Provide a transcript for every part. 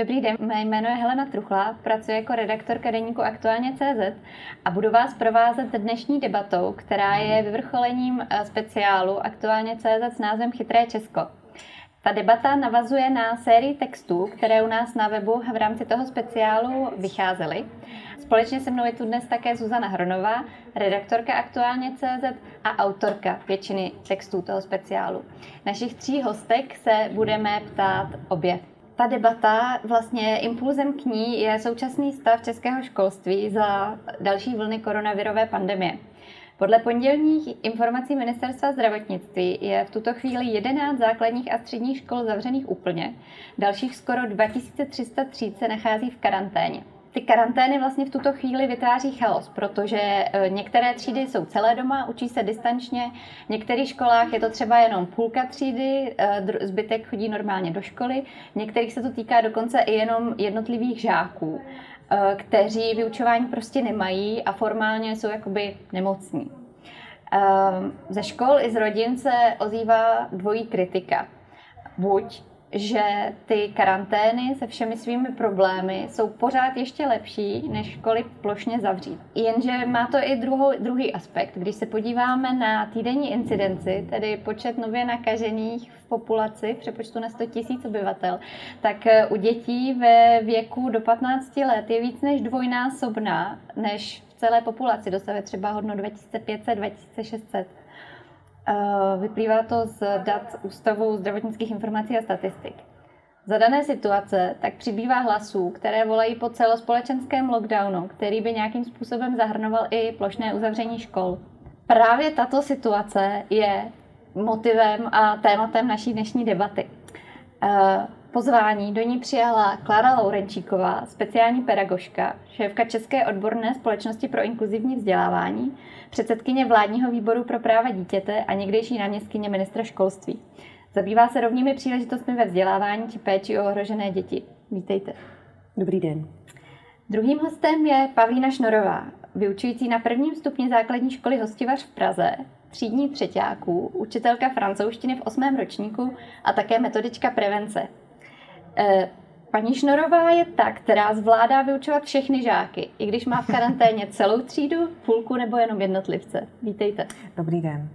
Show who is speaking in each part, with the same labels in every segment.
Speaker 1: Dobrý den, mé jméno je Helena Truchla, pracuji jako redaktorka deníku Aktuálně CZ a budu vás provázet dnešní debatou, která je vyvrcholením eh, speciálu Aktuálně CZ s názvem Chytré Česko. Ta debata navazuje na sérii textů, které u nás na webu v rámci toho speciálu vycházely. Společně se mnou je tu dnes také Zuzana Hronová, redaktorka Aktuálně CZ a autorka většiny textů toho speciálu. Našich tří hostek se budeme ptát obě. Ta debata, vlastně impulzem k ní je současný stav českého školství za další vlny koronavirové pandemie. Podle pondělních informací Ministerstva zdravotnictví je v tuto chvíli 11 základních a středních škol zavřených úplně. Dalších skoro 2303 se nachází v karanténě ty karantény vlastně v tuto chvíli vytváří chaos, protože e, některé třídy jsou celé doma, učí se distančně, v některých školách je to třeba jenom půlka třídy, e, zbytek chodí normálně do školy, v některých se to týká dokonce i jenom jednotlivých žáků, e, kteří vyučování prostě nemají a formálně jsou jakoby nemocní. Ze škol i z rodin se ozývá dvojí kritika. Buď že ty karantény se všemi svými problémy jsou pořád ještě lepší, než školy plošně zavřít. Jenže má to i druhou, druhý aspekt. Když se podíváme na týdenní incidenci, tedy počet nově nakažených v populaci v přepočtu na 100 000 obyvatel, tak eh, u dětí ve věku do 15 let je víc než dvojnásobná než v celé populaci. Dosahuje třeba hodno 2500-2600. Eh, vyplývá to z dat Ústavu zdravotnických informací a statistik. Za dané situace tak přibývá hlasů, které volají po celospolečenském lockdownu, který by nějakým způsobem zahrnoval i plošné uzavření škol. Právě tato situace je motivem a tématem naší dnešní debaty. Pozvání do ní přijala Klára Laurenčíková, speciální pedagožka, šéfka České odborné společnosti pro inkluzivní vzdělávání, předsedkyně vládního výboru pro práva dítěte a někdejší náměstkyně ministra školství. Zabývá se rovnými příležitostmi ve vzdělávání či péči o ohrožené děti. Vítejte.
Speaker 2: Dobrý den.
Speaker 1: Druhým hostem je Pavlína Šnorová, vyučující na prvním stupni základní školy Hostivař v Praze, třídní třetíáků, učitelka francouzštiny v osmém ročníku a také metodička prevence. E, paní Šnorová je ta, která zvládá vyučovat všechny žáky, i když má v karanténě celou třídu, půlku nebo jenom jednotlivce. Vítejte.
Speaker 2: Dobrý den.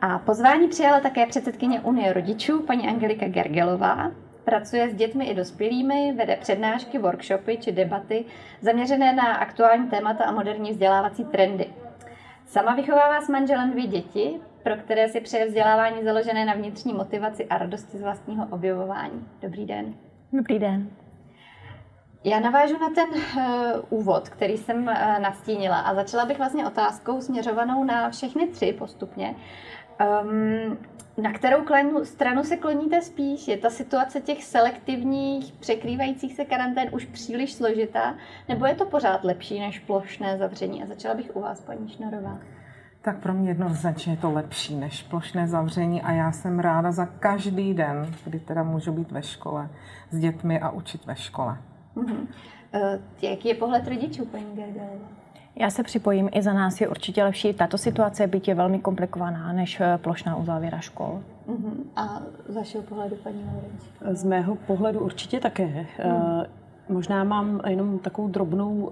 Speaker 1: A pozvání přijala také předsedkyně Unie rodičů, paní Angelika Gergelová. Pracuje s dětmi i dospělými, vede přednášky, workshopy či debaty zaměřené na aktuální témata a moderní vzdělávací trendy. Sama vychovává s manželem dvě děti, pro které si přeje vzdělávání založené na vnitřní motivaci a radosti z vlastního objevování. Dobrý den.
Speaker 3: Dobrý den.
Speaker 1: Já navážu na ten uh, úvod, který jsem uh, nastínila a začala bych vlastně otázkou směřovanou na všechny tři postupně. Um, na kterou klanu, stranu se kloníte spíš? Je ta situace těch selektivních, překrývajících se karantén už příliš složitá, nebo je to pořád lepší než plošné zavření? A začala bych u vás, paní Šnorová.
Speaker 2: Tak pro mě jednoznačně je to lepší než plošné zavření a já jsem ráda za každý den, kdy teda můžu být ve škole s dětmi a učit ve škole.
Speaker 1: Uh-huh. Uh, jaký je pohled rodičů, paní Gergelová?
Speaker 3: Já se připojím, i za nás je určitě lepší tato situace, byť je velmi komplikovaná, než eh, plošná uzávěra škol.
Speaker 1: Uh-huh. A z vašeho pohledu, paní Laurenci?
Speaker 4: Z mého pohledu určitě také. Uh-huh. Možná mám jenom takovou drobnou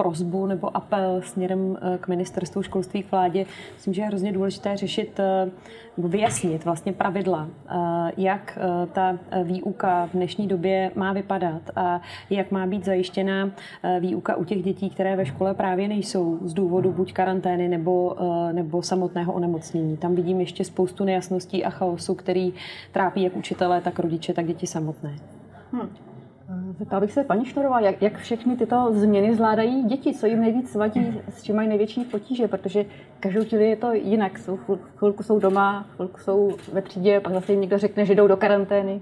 Speaker 4: prozbu nebo apel směrem eh, k ministerstvu školství k vládě. Myslím, že je hrozně důležité řešit eh, vyjasnit vlastně pravidla, eh, jak ta výuka v dnešní době má vypadat a jak má být zajištěna výuka u těch dětí, které ve škole právě nejsou z důvodu buď karantény nebo, nebo samotného onemocnění. Tam vidím ještě spoustu nejasností a chaosu, který trápí jak učitele, tak rodiče, tak děti samotné. Hmm.
Speaker 5: Zeptala bych se paní Šnorová, jak, jak všechny tyto změny zvládají děti, co jim nejvíc vadí, s čím mají největší potíže, protože každou chvíli je to jinak. Jsou, chvilku jsou doma, chvilku jsou ve třídě, pak zase jim někdo řekne, že jdou do karantény.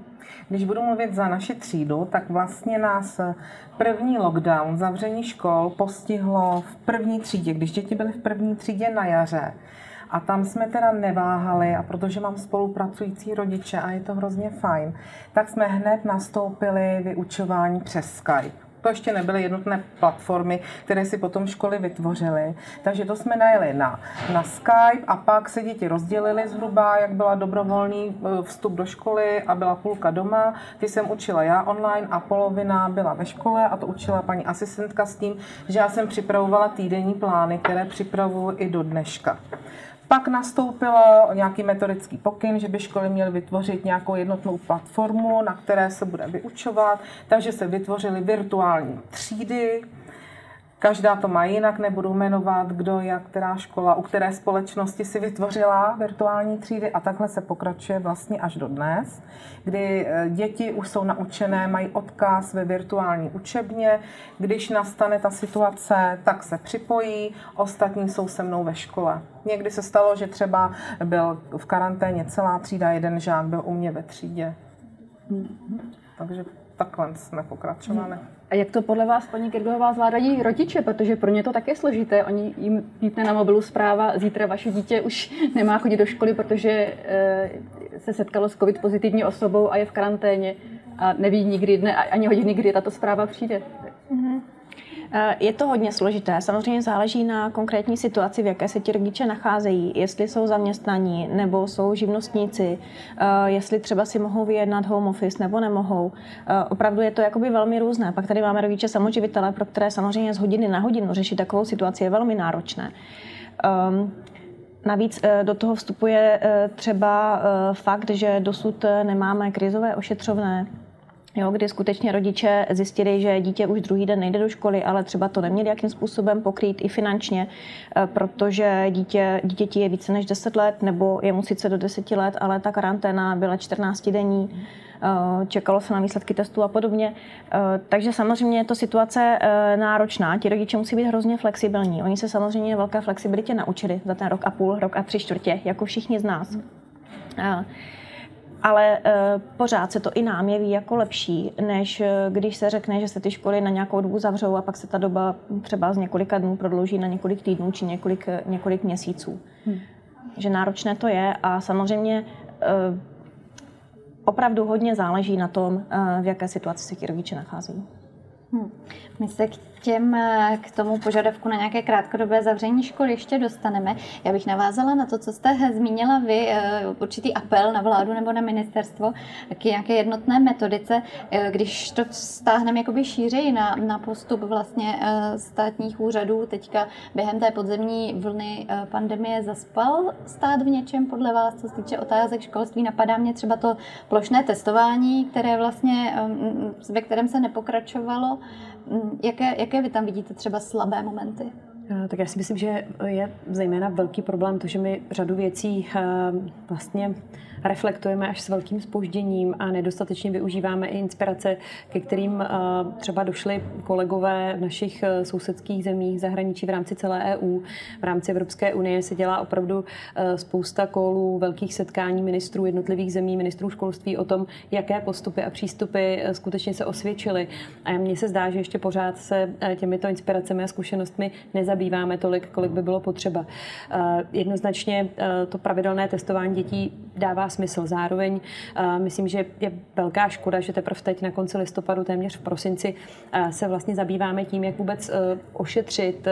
Speaker 2: Když budu mluvit za naši třídu, tak vlastně nás první lockdown, zavření škol postihlo v první třídě, když děti byly v první třídě na jaře. A tam jsme teda neváhali a protože mám spolupracující rodiče a je to hrozně fajn, tak jsme hned nastoupili vyučování přes Skype. To ještě nebyly jednotné platformy, které si potom školy vytvořily. Takže to jsme najeli na, na Skype a pak se děti rozdělily zhruba, jak byla dobrovolný eh, vstup do školy a byla půlka doma. Ty jsem učila já online a polovina byla ve škole a to učila paní asistentka s tím, že já jsem připravovala týdenní plány, které připravuju i do dneška. Pak nastoupilo nějaký metodický pokyn, že by školy měly vytvořit nějakou jednotnou platformu, na které se bude vyučovat, takže se vytvořily virtuální třídy, Každá to má jinak, nebudu jmenovat, kdo, jak, která škola, u které společnosti si vytvořila virtuální třídy a takhle se pokračuje vlastně až do dnes, kdy eh, děti už jsou naučené, mají odkaz ve virtuální učebně, když nastane ta situace, tak se připojí, ostatní jsou se mnou ve škole. Někdy se stalo, že třeba byl v karanténě celá třída, jeden žák byl u mě ve třídě. Takže takhle jsme pokračovali.
Speaker 5: A jak to podle vás, paní Kirgová, zvládají rodiče? Protože pro ně to také složité. Oni jim pípne na mobilu zpráva, zítra vaše dítě už nemá chodit do školy, protože eh, se setkalo s covid pozitivní osobou a je v karanténě a neví nikdy dne, ani hodiny, kdy tato zpráva přijde. Mm-hmm.
Speaker 3: Eh, je to hodně složité. Samozřejmě záleží na konkrétní situaci, v jaké se ti rodiče nacházejí, jestli jsou zaměstnaní nebo jsou živnostníci, eh, jestli třeba si mohou vyjednat home office nebo nemohou. Eh, opravdu je to jakoby velmi různé. Pak tady máme rodiče samoživitele, pro které samozřejmě z hodiny na hodinu řešit takovou situaci je velmi náročné. Um, Navíc do toho vstupuje třeba fakt, že dosud nemáme krizové ošetřovné, Jo, kdy skutečně rodiče zjistili, že dítě už druhý den nejde do školy, ale třeba to neměli jakým způsobem pokrýt i finančně, eh, protože dítě, dítěti je více než 10 let, nebo je mu sice do 10 let, ale ta karanténa byla 14 denní, eh, čekalo se na výsledky testů a podobně. Eh, takže samozřejmě je to situace náročná. Ti rodiče musí být hrozně flexibilní. Oni se samozřejmě velké flexibilitě naučili za ten rok a půl, rok a tři čtvrtě, jako všichni z nás ale uh, pořád se to i nám jeví jako lepší, než uh, když se řekne, že se ty školy na nějakou dobu zavřou a pak se ta doba třeba z několika dnů prodlouží na několik týdnů či několik, uh, několik měsíců. Hmm. Že náročné to je a samozřejmě opravdu hodně záleží na tom, v jaké situaci se ti rodiče nacházejí.
Speaker 1: Hmm. My se k těm, eh, k tomu požadavku na nějaké krátkodobé zavření školy ještě dostaneme. Já bych navázala na to, co jste zmínila vy, eh, určitý apel na vládu nebo na ministerstvo k nějaké jednotné metodice, eh, když to stáhneme jakoby šířeji na, na postup vlastně státních úřadů, teďka během té podzemní vlny pandemie zaspal stát v něčem podle vás, co se týče otázek školství, napadá mě třeba to plošné testování, které vlastně, ve kterém se nepokračovalo, jaké, jaké vy tam vidíte třeba slabé momenty?
Speaker 4: Eh, tak já si myslím, že je zejména velký problém to, že my řadu věcí eh, vlastně reflektujeme až s velkým spožděním a nedostatečně využíváme i inspirace, ke kterým eh, třeba došli kolegové v našich eh, sousedských zemích zahraničí v rámci celé EU. V rámci Evropské unie se dělá opravdu eh, spousta kolů, velkých setkání ministrů jednotlivých zemí, ministrů školství o tom, jaké postupy a přístupy skutečně se osvědčily. A mně se zdá, že ještě pořád se těmito inspiracemi a zkušenostmi nezabýváme tolik, kolik by bylo potřeba. Jednoznačně to pravidelné testování dětí dává smysl. Zároveň uh, myslím, že je velká škoda, že teprve teď na konci listopadu, téměř v prosinci, uh, se vlastně zabýváme tím, jak vůbec uh, ošetřit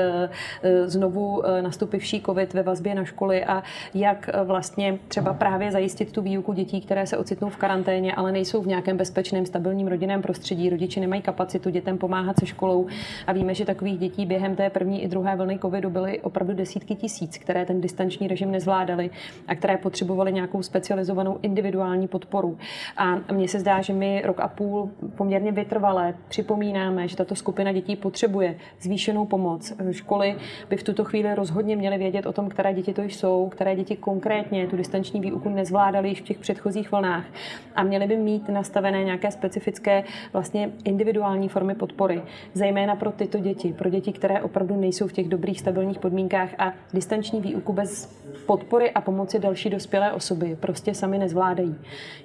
Speaker 4: znovu nastupivší COVID ve vazbě na školy a jak vlastně třeba právě zajistit tu výuku dětí, které se ocitnou v karanténě, ale nejsou v nějakém bezpečném, stabilním rodinném prostředí. Rodiče nemají kapacitu dětem pomáhat se školou a víme, že takových dětí během té první i druhé vlny covidu byly opravdu desítky tisíc, které ten distanční režim nezvládali a které potřebovaly nějakou specializaci specializovanou individuální podporu. A mně se zdá, že my rok a půl poměrně vytrvalé připomínáme, že tato skupina dětí potřebuje zvýšenou pomoc. Školy by v tuto chvíli rozhodně měly vědět o tom, které děti to jsou, které děti konkrétně tu distanční výuku nezvládaly již v těch předchozích vlnách a měly by mít nastavené nějaké specifické vlastně individuální formy podpory, zejména pro tyto děti, pro děti, které opravdu nejsou v těch dobrých stabilních podmínkách a distanční výuku bez podpory a pomoci další dospělé osoby prostě sami nezvládají.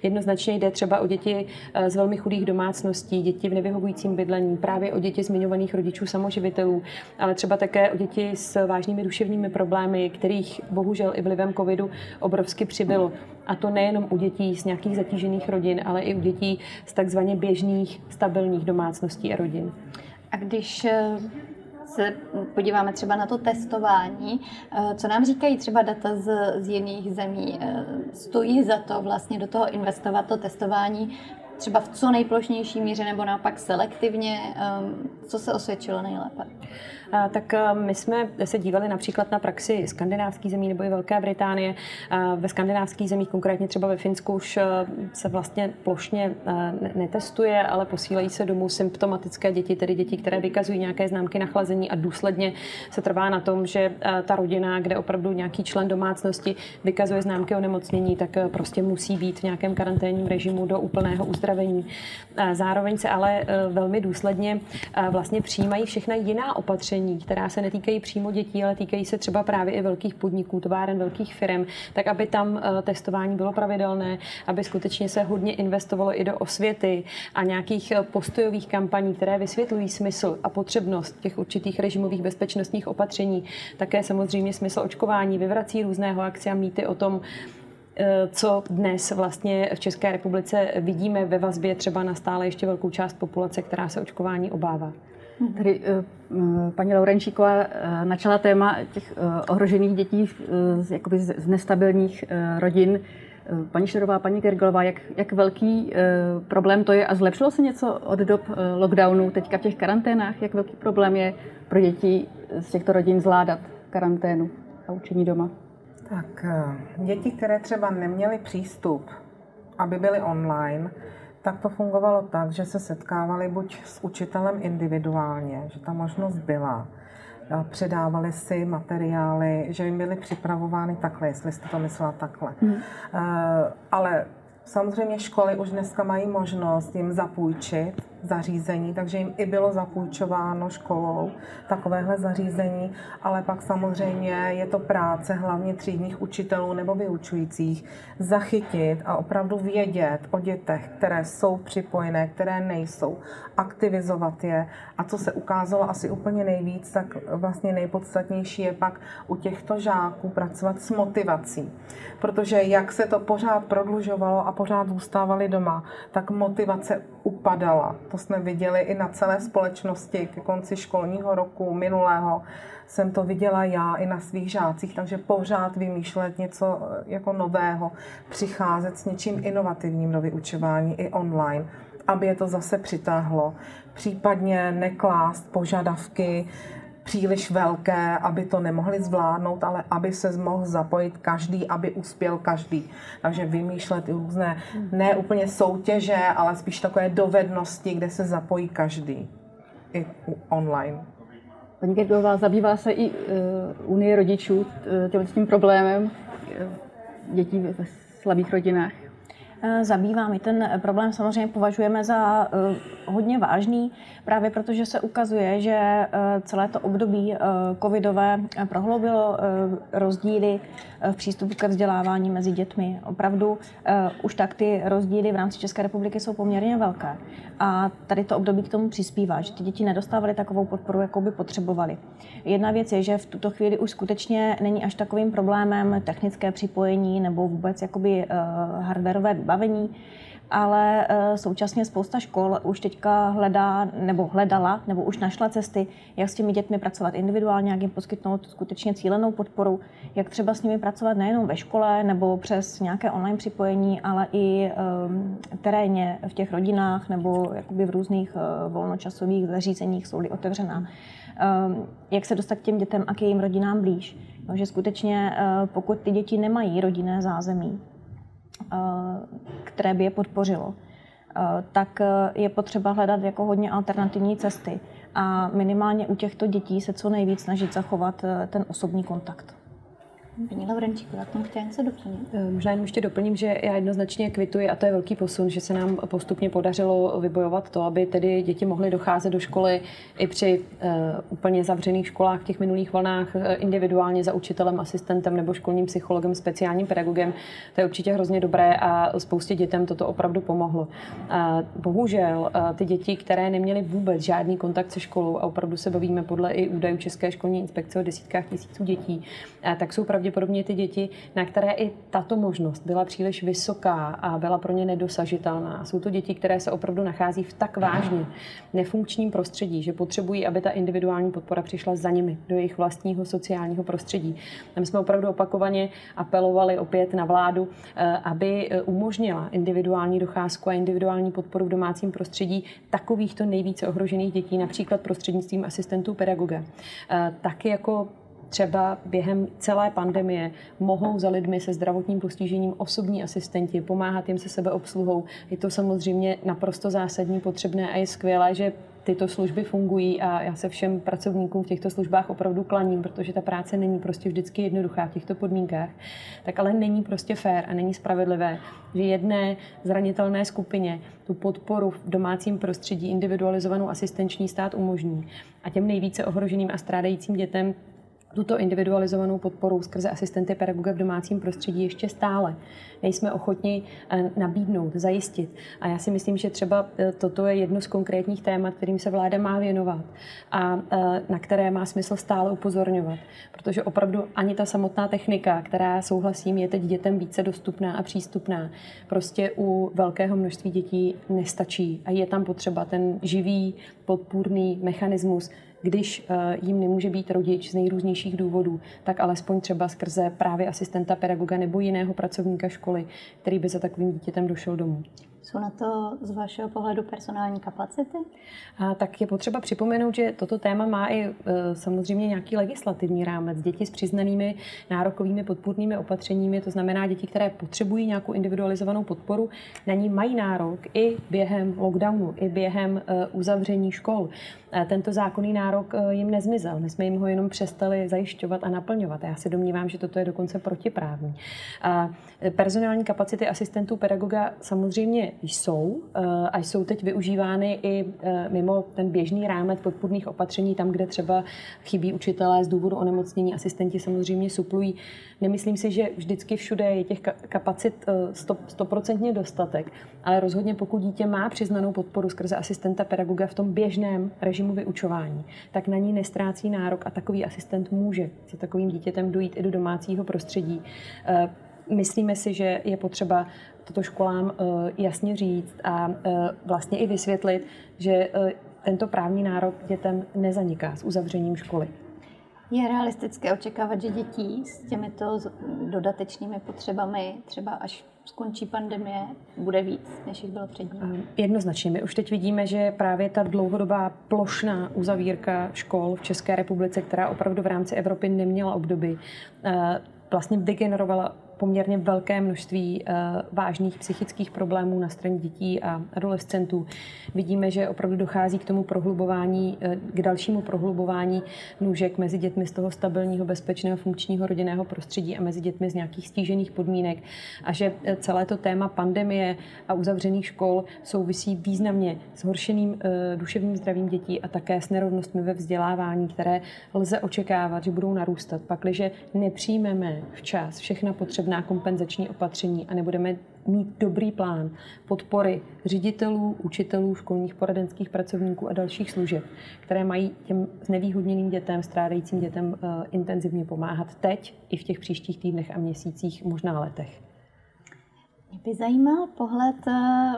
Speaker 4: Jednoznačně jde třeba o děti eh, z velmi chudých domácností, děti v nevyhovujícím bydlení, právě o děti zmiňovaných rodičů samoživitelů, ale třeba také o děti s vážnými duševními problémy, kterých bohužel i vlivem covidu obrovsky přibylo. A to nejenom u dětí z nějakých zatížených rodin, ale i u dětí z takzvaně běžných, stabilních domácností a rodin.
Speaker 1: A když se podíváme třeba na to testování, co nám říkají třeba data z, z jiných zemí? Stojí za to vlastně do toho investovat to testování třeba v co nejplošnější míře nebo naopak selektivně? Co se osvědčilo nejlépe?
Speaker 4: Tak my jsme se dívali například na praxi skandinávských zemí nebo i Velké Británie. Ve skandinávských zemích, konkrétně třeba ve Finsku, už se vlastně plošně netestuje, ale posílají se domů symptomatické děti, tedy děti, které vykazují nějaké známky nachlazení a důsledně se trvá na tom, že ta rodina, kde opravdu nějaký člen domácnosti vykazuje známky onemocnění, tak prostě musí být v nějakém karanténním režimu do úplného uzdravení. Zároveň se ale velmi důsledně vlastně přijímají všechna jiná opatření, opatření, která se netýkají přímo dětí, ale týkají se třeba právě i velkých podniků, továren, velkých firm, tak aby tam eh, testování bylo pravidelné, aby skutečně se hodně investovalo i do osvěty a nějakých eh, postojových kampaní, které vysvětlují smysl a potřebnost těch určitých režimových bezpečnostních opatření. Také samozřejmě smysl očkování, vyvrací různého akce a mýty o tom, eh, co dnes vlastně v České republice vidíme ve vazbě třeba na stále ještě velkou část populace, která se očkování obává.
Speaker 5: Tady eh, paní Laurenčíková eh, načala téma těch eh, ohrožených dětí z, jakoby z nestabilních rodin. Paní Šerová, paní Gergelová, jak, jak velký problém to je a zlepšilo se něco od dob lockdownu teďka v těch karanténách? Jak velký problém je pro děti z těchto rodin zvládat karanténu a učení doma?
Speaker 2: Tak děti, které třeba neměly přístup, aby byly online, tak to fungovalo tak, že se setkávali buď s učitelem individuálně, že ta možnost byla, předávali si materiály, že jim byly připravovány takhle, jestli jste to myslela takhle. Mm. Ale samozřejmě školy už dneska mají možnost jim zapůjčit zařízení, takže jim i bylo zapůjčováno školou takovéhle zařízení, ale pak samozřejmě je to práce hlavně třídních učitelů nebo vyučujících zachytit a opravdu vědět o dětech, které jsou připojené, které nejsou, aktivizovat je a co se ukázalo asi úplně nejvíc, tak vlastně nejpodstatnější je pak u těchto žáků pracovat s motivací. Protože jak se to pořád prodlužovalo a pořád zůstávali doma, tak motivace upadala. To jsme viděli i na celé společnosti ke konci školního roku minulého. Jsem to viděla já i na svých žácích, takže pořád vymýšlet něco eh, jako nového, přicházet s něčím inovativním do vyučování i online, aby je to zase přitáhlo. Případně neklást požadavky, příliš velké, aby to nemohli zvládnout, ale aby se mohl zapojit každý, aby uspěl každý. Takže vymýšlet různé, ne úplně soutěže, ale spíš takové dovednosti, kde se zapojí každý. I online.
Speaker 5: Paní Gergová, zabývá se i uh, Unie rodičů tím problémem uh, dětí ve slabých rodinách?
Speaker 3: Eh, zabývá. My ten problém samozřejmě považujeme za eh, hodně vážný, právě protože se ukazuje, že eh, celé to období covidové prohloubilo rozdíly v přístupu ke vzdělávání mezi dětmi. Opravdu už tak ty rozdíly v rámci České republiky jsou poměrně velké. A tady to období k tomu přispívá, že ty děti nedostávaly takovou podporu, jakou by potřebovali. Jedna věc je, že v tuto chvíli už skutečně není až takovým problémem technické připojení nebo vůbec jakoby hardwareové vybavení, ale eh, současně spousta škol už teďka hledá, nebo hledala, nebo už našla cesty, jak s těmi dětmi pracovat individuálně, jak jim poskytnout skutečně cílenou podporu, jak třeba s nimi pracovat nejenom ve škole nebo přes nějaké online připojení, ale i um, terénně v těch rodinách nebo jakoby v různých uh, volnočasových zařízeních jsou-li otevřená. Um, jak se dostat k těm dětem a k jejím rodinám blíž. No, že skutečně, uh, pokud ty děti nemají rodinné zázemí, které by je podpořilo, tak je potřeba hledat jako hodně alternativní cesty a minimálně u těchto dětí se co nejvíc snažit zachovat ten osobní kontakt.
Speaker 1: Paní Laurenčíková, tomu chtěla něco doplnit?
Speaker 4: Eh, možná jenom ještě doplním, že já jednoznačně kvituji, a to je velký posun, že se nám postupně podařilo vybojovat to, aby tedy děti mohly docházet do školy i při uh, úplně zavřených školách v těch minulých vlnách uh, individuálně za učitelem, asistentem nebo školním psychologem, speciálním pedagogem. To je určitě hrozně dobré a spoustě dětem toto opravdu pomohlo. Uh, bohužel uh, ty děti, které neměly vůbec žádný kontakt se školou a opravdu se bavíme podle i údajů České školní inspekce o desítkách tisíců dětí, tak jsou pravděpodobně pravděpodobně ty děti, na které i tato možnost byla příliš vysoká a byla pro ně nedosažitelná. Jsou to děti, které se opravdu nachází v tak vážně nefunkčním prostředí, že potřebují, aby ta individuální podpora přišla za nimi, do jejich vlastního sociálního prostředí. Tam jsme opravdu opakovaně apelovali opět na vládu, eh, aby eh, umožnila individuální docházku a individuální podporu v domácím prostředí takovýchto nejvíce ohrožených dětí, například prostřednictvím asistentů pedagoga. Eh, taky jako třeba během celé pandemie mohou za lidmi se zdravotním postižením osobní asistenti pomáhat jim se sebeobsluhou. Je to samozřejmě naprosto zásadní, potřebné a je skvělé, že tyto služby fungují a já se všem pracovníkům v těchto službách opravdu klaním, protože ta práce není prostě vždycky jednoduchá v těchto podmínkách, tak ale není prostě fér a není spravedlivé, že jedné zranitelné skupině tu podporu v domácím prostředí individualizovanou asistenční stát umožní a těm nejvíce ohroženým a strádajícím dětem tuto individualizovanou podporu skrze asistenty pedagoga v domácím prostředí ještě stále nejsme ochotni eh, nabídnout, zajistit. A já si myslím, že třeba eh, toto je jedno z konkrétních témat, kterým se vláda má věnovat a eh, na které má smysl stále upozorňovat. Protože opravdu ani ta samotná technika, která souhlasím, je teď dětem více dostupná a přístupná, prostě u velkého množství dětí nestačí a je tam potřeba ten živý podpůrný mechanismus, když eh, jim nemůže být rodič z nejrůznějších důvodů, tak alespoň třeba skrze právě asistenta pedagoga nebo jiného pracovníka školy, který by za takovým dítětem došel domů.
Speaker 1: Jsou na to z vašeho pohledu personální kapacity?
Speaker 4: A tak je potřeba připomenout, že toto téma má i e, samozřejmě nějaký legislativní rámec. Děti s přiznanými nárokovými podpůrnými opatřeními, to znamená děti, které potřebují nějakou individualizovanou podporu, na ní mají nárok i během lockdownu, i během e, uzavření škol. E, tento zákonný nárok jim nezmizel. My jsme jim ho jenom přestali zajišťovat a naplňovat. Já se domnívám, že toto je dokonce protiprávní. Personální kapacity asistentů pedagoga samozřejmě jsou eh, a jsou teď využívány i eh, mimo ten běžný rámec podpůrných opatření, tam, kde třeba chybí učitelé z důvodu onemocnění, asistenti samozřejmě suplují. Nemyslím si, že vždycky všude je těch kapacit eh, stoprocentně dostatek, ale rozhodně pokud dítě má přiznanou podporu skrze asistenta pedagoga v tom běžném režimu vyučování, tak na ní nestrácí nárok a takový asistent může za takovým dítětem dojít i do domácího prostředí myslíme si, že je potřeba toto školám eh, jasně říct a eh, vlastně i vysvětlit, že eh, tento právní nárok dětem nezaniká s uzavřením školy.
Speaker 1: Je realistické očekávat, že dětí s těmito dodatečnými potřebami, třeba až skončí pandemie, bude víc, než jich bylo předtím?
Speaker 4: Jednoznačně. My už teď vidíme, že právě ta dlouhodobá plošná uzavírka škol v České republice, která opravdu v rámci Evropy neměla obdoby, vlastně vygenerovala poměrně velké množství eh, vážných psychických problémů na straně dětí a adolescentů. Vidíme, že opravdu dochází k tomu prohlubování, eh, k dalšímu prohlubování nůžek mezi dětmi z toho stabilního, bezpečného, funkčního rodinného prostředí a mezi dětmi z nějakých stížených podmínek a že eh, celé to téma pandemie a uzavřených škol souvisí významně s horšeným duševním zdravím dětí a také s nerovnostmi ve vzdělávání, které lze očekávat, že budou narůstat, pakliže nepřijmeme včas všechna potřebná potřebná kompenzační opatření a nebudeme mít dobrý plán podpory ředitelů, učitelů, školních poradenských pracovníků a dalších služeb, které mají těm znevýhodněným dětem, strádajícím dětem uh, intenzivně pomáhat teď i v těch příštích týdnech a měsících, možná letech.
Speaker 1: Mě by zajímal pohled uh,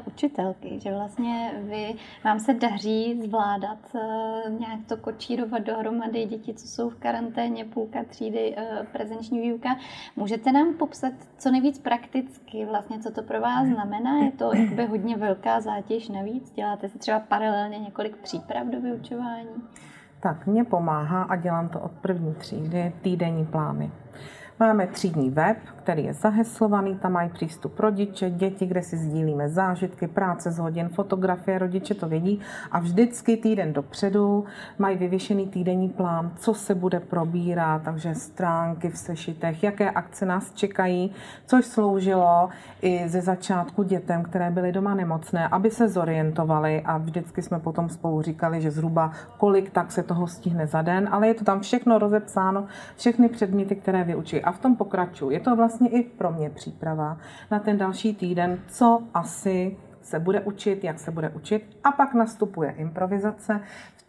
Speaker 1: učitelky, že vlastně vy, vám se daří zvládat uh, nějak to kočírovat dohromady děti, co jsou v karanténě, půlka třídy, uh, prezenční výuka. Můžete nám popsat co nejvíc prakticky vlastně, co to pro vás znamená? Je to jakoby hodně velká zátěž navíc? Děláte si třeba paralelně několik příprav do vyučování?
Speaker 2: Tak, mě pomáhá a dělám to od první třídy týdenní plány. Máme třídní web, který je zaheslovaný, tam mají přístup rodiče, děti, kde si sdílíme zážitky, práce z hodin, fotografie, rodiče to vědí a vždycky týden dopředu mají vyvěšený týdenní plán, co se bude probírat, takže stránky v sešitech, jaké akce nás čekají, což sloužilo i ze začátku dětem, které byly doma nemocné, aby se zorientovali a vždycky jsme potom spolu říkali, že zhruba kolik tak se toho stihne za den, ale je to tam všechno rozepsáno, všechny předměty, které vyučí. A v tom pokračuju. Je to vlastně i pro mě příprava na ten další týden, co asi se bude učit, jak se bude učit. A pak nastupuje improvizace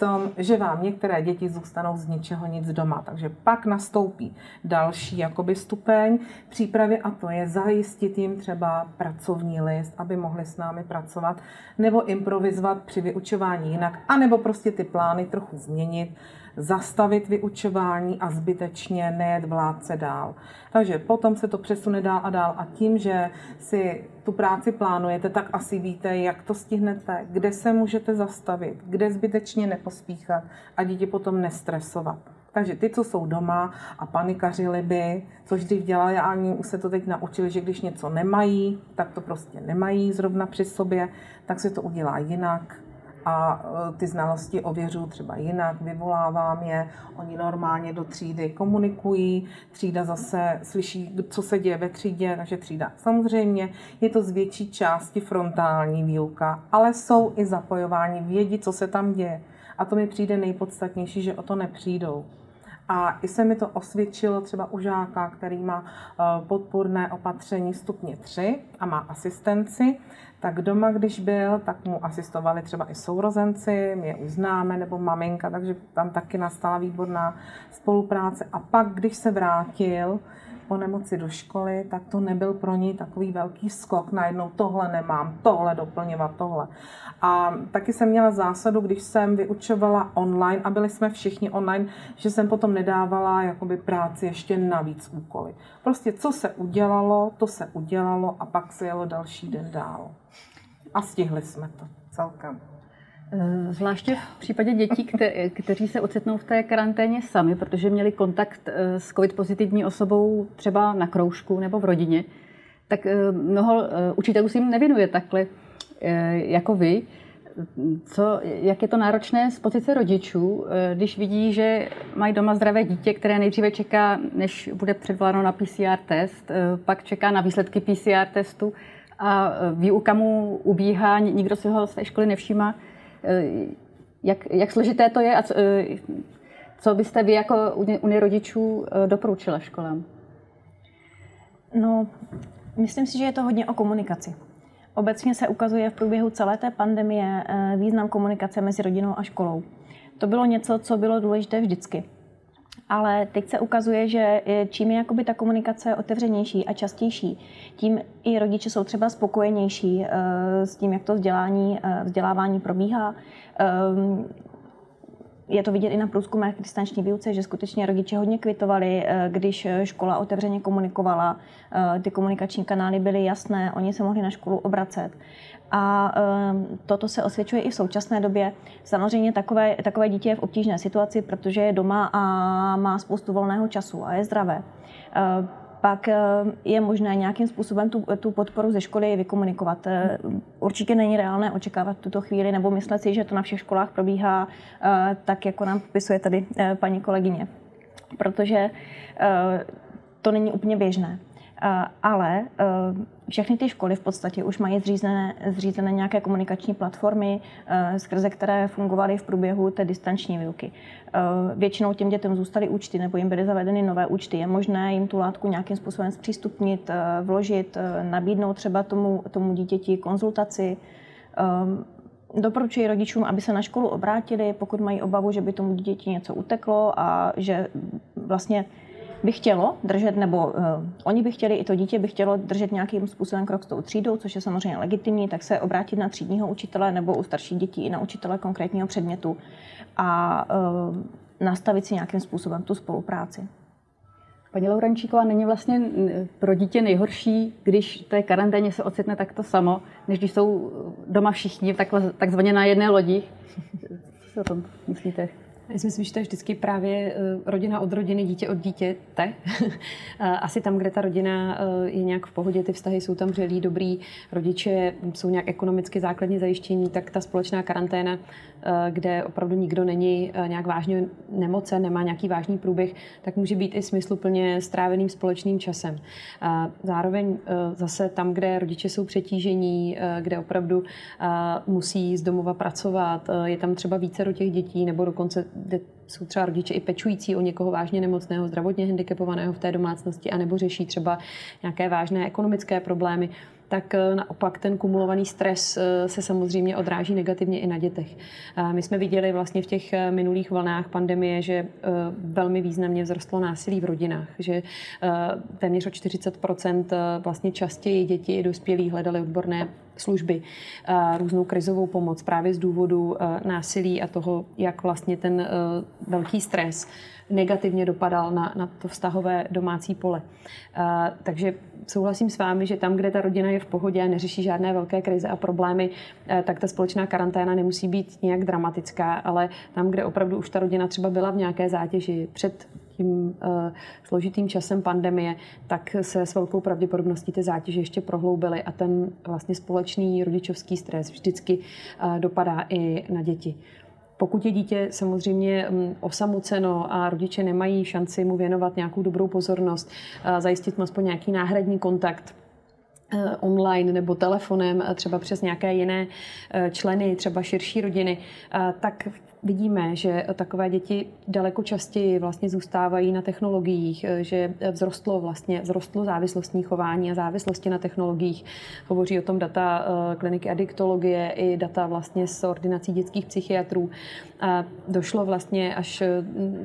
Speaker 2: tom, že vám některé děti zůstanou z ničeho nic doma. Takže pak nastoupí další jakoby stupeň přípravy a to je zajistit jim třeba pracovní list, aby mohli s námi pracovat, nebo improvizovat při vyučování jinak, anebo prostě ty plány trochu změnit, zastavit vyučování a zbytečně nejet vládce dál. Takže potom se to přesune dál a dál a tím, že si tu práci plánujete, tak asi víte, jak to stihnete, kde se můžete zastavit, kde zbytečně nepospíchat a dítě potom nestresovat. Takže ty, co jsou doma a panikařili by, což dřív dělali a oni se to teď naučili, že když něco nemají, tak to prostě nemají zrovna při sobě, tak se to udělá jinak a e, ty znalosti ověřuju třeba jinak, vyvolávám je, oni normálně do třídy komunikují, třída zase slyší, co se děje ve třídě, takže třída. Samozřejmě je to z větší části frontální výuka, ale jsou i zapojování, vědí, co se tam děje. A to mi přijde nejpodstatnější, že o to nepřijdou. A i se mi to osvědčilo třeba u žáka, který má e, podpůrné opatření stupně 3 a má asistenci, tak doma, když byl, tak mu asistovali třeba i sourozenci, je už známe, nebo maminka, takže tam taky nastala výborná spolupráce. A pak, když se vrátil po nemoci do školy, tak to nebyl pro něj takový velký skok, najednou tohle nemám, tohle doplňovat, tohle. A taky jsem měla zásadu, když jsem vyučovala online a byli jsme všichni online, že jsem potom nedávala jakoby práci ještě navíc úkoly. Prostě co se udělalo, to se udělalo a pak se jelo další den dál. A stihli jsme to celkem.
Speaker 5: Eh, zvláště v případě dětí, kte- kteří se ocitnou v té karanténě sami, protože měli kontakt eh, s covid pozitivní osobou třeba na kroužku nebo v rodině, tak eh, mnoho učitelů si jim nevěnuje takhle jako vy. Co, jak je to náročné z pozice rodičů, když vidí, že mají doma zdravé dítě, které nejdříve čeká, než bude předvoláno na PCR test, pak čeká na výsledky PCR testu a výuka mu ubíhá, nikdo si ho z té školy nevšímá. Jak, jak složité to je a co, co byste vy jako unie rodičů doporučila školám?
Speaker 3: No, myslím si, že je to hodně o komunikaci. Obecně se ukazuje v průběhu celé té pandemie eh, význam komunikace mezi rodinou a školou. To bylo něco, co bylo důležité vždycky. Ale teď se ukazuje, že čím je jakoby ta komunikace otevřenější a častější, tím i rodiče jsou třeba spokojenější eh, s tím, jak to vzdělání, eh, vzdělávání probíhá. Je to vidět i na průzkumech distanční výuce, že skutečně rodiče hodně kvitovali, eh, když škola otevřeně komunikovala, ty komunikační kanály byly jasné, oni se mohli na školu obracet. A toto se osvědčuje i v současné době. Samozřejmě takové, takové dítě je v obtížné situaci, protože je doma a má spoustu volného času a je zdravé. Pak ehm, je možné nějakým způsobem tu, tu podporu ze školy vykomunikovat. Určitě není reálné očekávat tuto chvíli nebo myslet si, že to na všech školách probíhá tak, jako nám popisuje tady paní kolegyně. Protože to není úplně běžné. Ale všechny ty školy v podstatě už mají zřízené, zřízené nějaké komunikační platformy, skrze které fungovaly v průběhu té distanční výuky. Většinou těm dětem zůstaly účty nebo jim byly zavedeny nové účty. Je možné jim tu látku nějakým způsobem zpřístupnit, vložit, nabídnout třeba tomu, tomu dítěti konzultaci. Doporučuji rodičům, aby se na školu obrátili, pokud mají obavu, že by tomu dítěti něco uteklo a že vlastně by chtělo držet, nebo uh, oni by chtěli, i to dítě by chtělo držet nějakým způsobem krok s tou třídou, což je samozřejmě legitimní, tak se obrátit na třídního učitele nebo u starších dětí i na učitele konkrétního předmětu a uh, nastavit si nějakým způsobem tu spolupráci.
Speaker 5: Paní Laurančíková, není vlastně pro dítě nejhorší, když té karanténě se ocitne takto samo, než když jsou doma všichni takzvaně na jedné lodi? Co o tom myslíte?
Speaker 4: Já si myslím, že to je vždycky právě eh, rodina od rodiny, dítě od dítěte. Asi tam, kde ta rodina eh, je nějak v pohodě, ty vztahy jsou tam vřelý, dobrý, rodiče jsou nějak ekonomicky základně zajištění, tak ta společná karanténa, kde opravdu nikdo není nějak vážně nemocen, nemá nějaký vážný průběh, tak může být i smysluplně stráveným společným časem. Zároveň zase tam, kde rodiče jsou přetížení, kde opravdu musí z domova pracovat, je tam třeba více do těch dětí nebo dokonce jsou třeba rodiče i pečující o někoho vážně nemocného, zdravotně handicapovaného v té domácnosti, anebo řeší třeba nějaké vážné ekonomické problémy, tak naopak ten kumulovaný stres se samozřejmě odráží negativně i na dětech. My jsme viděli vlastně v těch minulých vlnách pandemie, že velmi významně vzrostlo násilí v rodinách, že téměř o 40% vlastně častěji děti i dospělí hledali odborné služby, různou krizovou pomoc právě z důvodu násilí a toho, jak vlastně ten velký stres negativně dopadal na, na to vztahové domácí pole. Takže souhlasím s vámi, že tam, kde ta rodina je v pohodě neřeší žádné velké krize a problémy, tak ta společná karanténa nemusí být nějak dramatická, ale tam, kde opravdu už ta rodina třeba byla v nějaké zátěži před tím uh, složitým časem pandemie, tak se s velkou pravděpodobností ty zátěže ještě prohloubily a ten vlastně společný rodičovský stres vždycky uh, dopadá i na děti. Pokud je dítě samozřejmě mm, osamoceno a rodiče nemají šanci mu věnovat nějakou dobrou pozornost, zajistit mu aspoň nějaký náhradní kontakt, Eh, online nebo telefonem, eh, třeba přes nějaké jiné eh, členy, třeba širší rodiny, tak vidíme, že takové děti daleko častěji vlastně zůstávají na technologiích, že vzrostlo vlastně vzrostlo závislostní chování a závislosti na technologiích. Hovoří o tom data kliniky adiktologie i data vlastně z ordinací dětských psychiatrů. A došlo vlastně až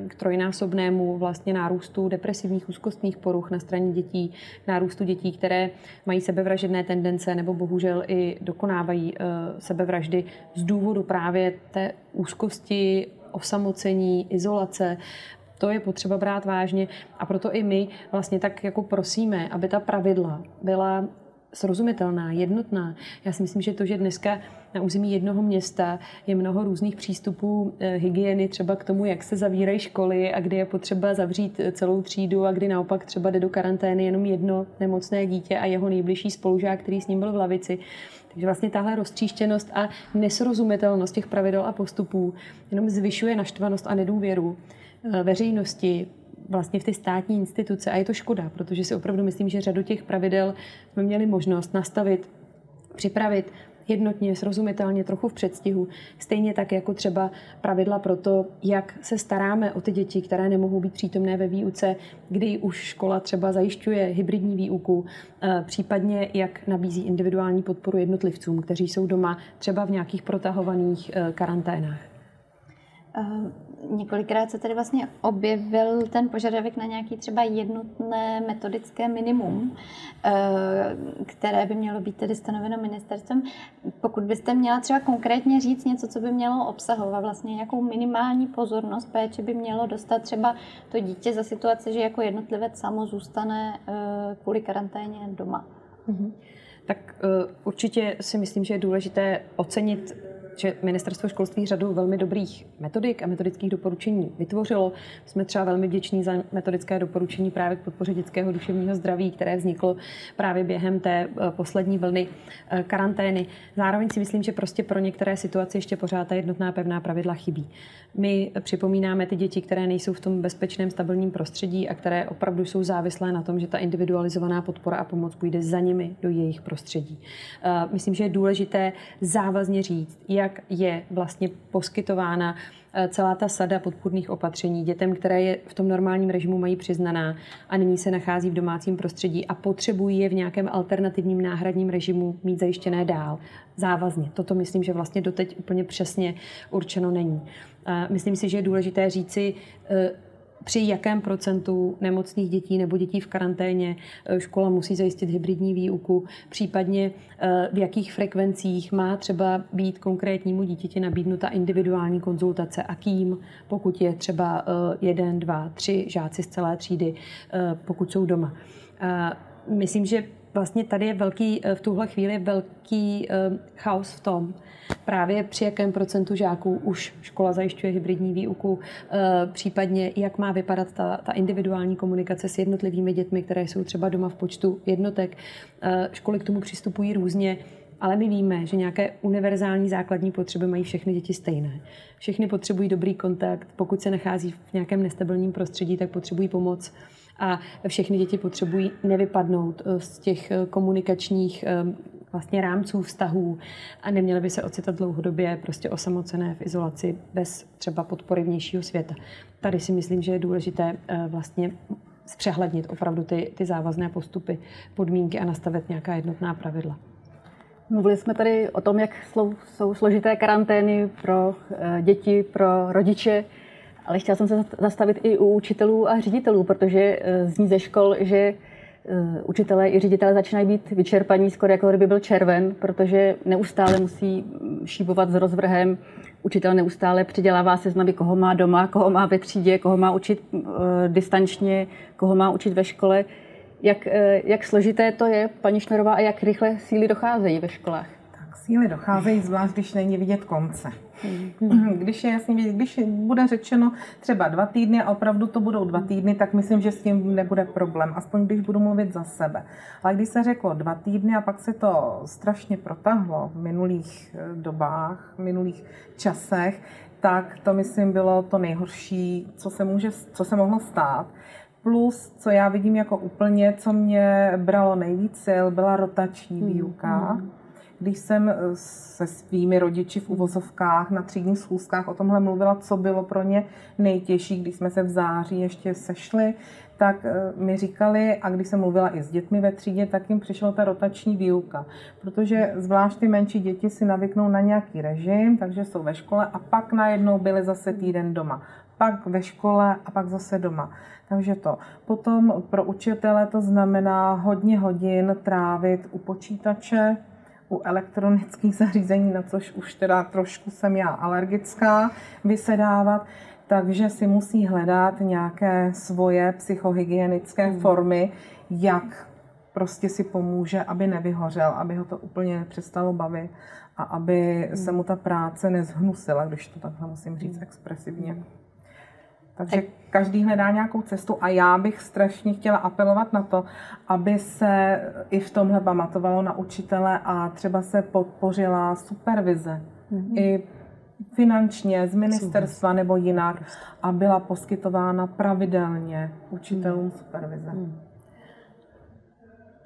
Speaker 4: k trojnásobnému vlastně nárůstu depresivních úzkostných poruch na straně dětí, nárůstu dětí, které mají sebevražedné tendence nebo bohužel i dokonávají eh, sebevraždy z důvodu právě té úzkosti, osamocení, izolace, to je potřeba brát vážně a proto i my vlastně tak jako prosíme, aby ta pravidla byla srozumitelná, jednotná. Já si myslím, že to, že dneska na území jednoho města je mnoho různých přístupů eh, hygieny, třeba k tomu, jak se zavírají školy a kdy je potřeba zavřít eh, celou třídu a kdy naopak třeba jde do karantény jenom jedno nemocné dítě a jeho nejbližší spolužák, který s ním byl v lavici. Takže vlastně tahle roztříštěnost a nesrozumitelnost těch pravidel a postupů jenom zvyšuje naštvanost a nedůvěru eh, veřejnosti, vlastně v ty státní instituce. A je to škoda, protože si opravdu myslím, že řadu těch pravidel jsme měli možnost nastavit, připravit jednotně, srozumitelně, trochu v předstihu. Stejně tak jako třeba pravidla pro to, jak se staráme o ty děti, které nemohou být přítomné ve výuce, kdy už škola třeba zajišťuje hybridní výuku, eh, případně jak nabízí individuální podporu jednotlivcům, kteří jsou doma třeba v nějakých protahovaných eh, karanténách.
Speaker 1: Několikrát se tady vlastně objevil ten požadavek na nějaký třeba jednotné metodické minimum, uh, které by mělo být tedy stanoveno ministerstvem. Pokud byste měla třeba konkrétně říct něco, co by mělo obsahovat, vlastně nějakou minimální pozornost péče by mělo dostat třeba to dítě za situace, že jako jednotlivec samo zůstane uh, kvůli karanténě doma.
Speaker 4: Mm-hmm. Tak uh, určitě si myslím, že je důležité ocenit že ministerstvo školství řadu velmi dobrých metodik a metodických doporučení vytvořilo. Jsme třeba velmi vděční za metodické doporučení právě k podpoře dětského duševního zdraví, které vzniklo právě během té eh, poslední vlny eh, karantény. Zároveň si myslím, že prostě pro některé situace ještě pořád ta jednotná pevná pravidla chybí. My připomínáme ty děti, které nejsou v tom bezpečném, stabilním prostředí a které opravdu jsou závislé na tom, že ta individualizovaná podpora a pomoc půjde za nimi do jejich prostředí. Eh, myslím, že je důležité závazně říct, jak je vlastně poskytována eh, celá ta sada podpůrných opatření dětem, které je v tom normálním režimu mají přiznaná a nyní se nachází v domácím prostředí a potřebují je v nějakém alternativním náhradním režimu mít zajištěné dál. Závazně. Toto myslím, že vlastně doteď úplně přesně určeno není. Myslím si, že je důležité říci, eh, při jakém procentu nemocných dětí nebo dětí v karanténě eh, škola musí zajistit hybridní výuku, případně eh, v jakých frekvencích má třeba být konkrétnímu dítěti nabídnuta individuální konzultace a kým, pokud je třeba jeden, dva, tři žáci z celé třídy, pokud jsou doma. Myslím, že vlastně tady je velký, v tuhle chvíli velký chaos v tom, právě při jakém procentu žáků už škola zajišťuje hybridní výuku, eh, případně jak má vypadat ta, ta individuální komunikace s jednotlivými dětmi, které jsou třeba doma v počtu jednotek. Eh, školy k tomu přistupují různě. Ale my víme, že nějaké univerzální základní potřeby mají všechny děti stejné. Všechny potřebují dobrý kontakt. Pokud se nachází v nějakém nestabilním prostředí, tak potřebují pomoc. A všechny děti potřebují nevypadnout eh, z těch komunikačních vlastně rámců vztahů a neměly by se ocitat dlouhodobě prostě osamocené v izolaci bez třeba podpory vnějšího světa. Tady si myslím, že je důležité eh, vlastně zpřehlednit opravdu ty, ty závazné postupy, podmínky a nastavit nějaká jednotná pravidla.
Speaker 5: Mluvili jsme tady o tom, jak jsou složité karantény pro eh, děti, pro rodiče, ale chtěla jsem se zastavit i u učitelů a ředitelů, protože eh, zní ze škol, že eh, učitelé i ředitelé začínají být vyčerpaní skoro jako kdyby byl červen, protože neustále musí mm, šíbovat s rozvrhem. Učitel neustále přidělává seznamy, koho má doma, koho má ve třídě, koho má učit distančně, koho má učit ve škole. Jak, eh, jak složité to je, paní Šnorová, a jak rychle síly docházejí ve školách?
Speaker 2: Síly docházejí, zvlášť když není vidět konce. Hmm. Když je jasně vidět, když bude řečeno třeba dva týdny a opravdu to budou dva týdny, tak myslím, že s tím nebude problém, aspoň když budu mluvit za sebe. Ale když se řeklo dva týdny a pak se to strašně protahlo v minulých eh, dobách, v minulých časech, tak to myslím bylo to nejhorší, co se, může, co se mohlo stát. Plus, co já vidím jako úplně, co mě bralo nejvíc sil, byla rotační hmm, výuka. Mm. Když jsem eh, se svými rodiči v uvozovkách na třídních schůzkách o tomhle mluvila, co bylo pro ně nejtěžší, když jsme se v září ještě sešli, tak eh, mi říkali, a když jsem mluvila i s dětmi ve třídě, tak jim přišla ta rotační výuka. Protože zvlášť ty menší děti si navyknou na nějaký režim, takže jsou ve škole a pak najednou byly zase týden doma pak ve škole a pak zase doma. Takže to. Potom pro učitele to znamená hodně hodin trávit u počítače, u elektronických zařízení, na což už teda trošku jsem já alergická, vysedávat, takže si musí hledat nějaké svoje psychohygienické hmm. formy, jak prostě si pomůže, aby nevyhořel, aby ho to úplně přestalo bavit a aby hmm. se mu ta práce nezhnusila, když to takhle musím říct hmm. expresivně. Takže každý hledá nějakou cestu a já bych strašně chtěla apelovat na to, aby se i v tomhle pamatovalo na učitele a třeba se podpořila supervize. Mm-hmm. I finančně z ministerstva nebo jinak a byla poskytována pravidelně učitelům mm. supervize. Mm.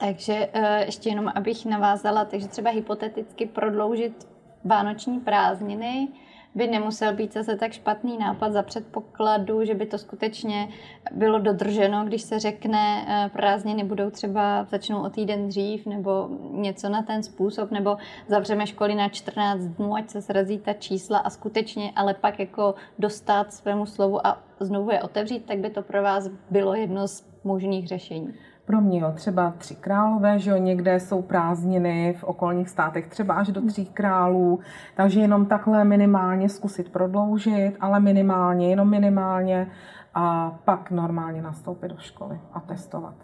Speaker 1: Takže eh, ještě jenom, abych navázala, takže třeba hypoteticky prodloužit vánoční prázdniny, by nemusel být zase tak špatný nápad za předpokladu, že by to skutečně bylo dodrženo, když se řekne, eh, prázdniny budou třeba, začnou o týden dřív, nebo něco na ten způsob, nebo zavřeme školy na 14 dnů, ať se srazí ta čísla a skutečně, ale pak jako dostat svému slovu a znovu je otevřít, tak by to pro vás bylo jedno z možných řešení
Speaker 2: pro mě, jo, třeba tři králové, že jo, někde jsou prázdniny v okolních státech, třeba až do tří králů, takže jenom takhle minimálně zkusit prodloužit, ale minimálně, jenom minimálně a pak normálně nastoupit do školy a testovat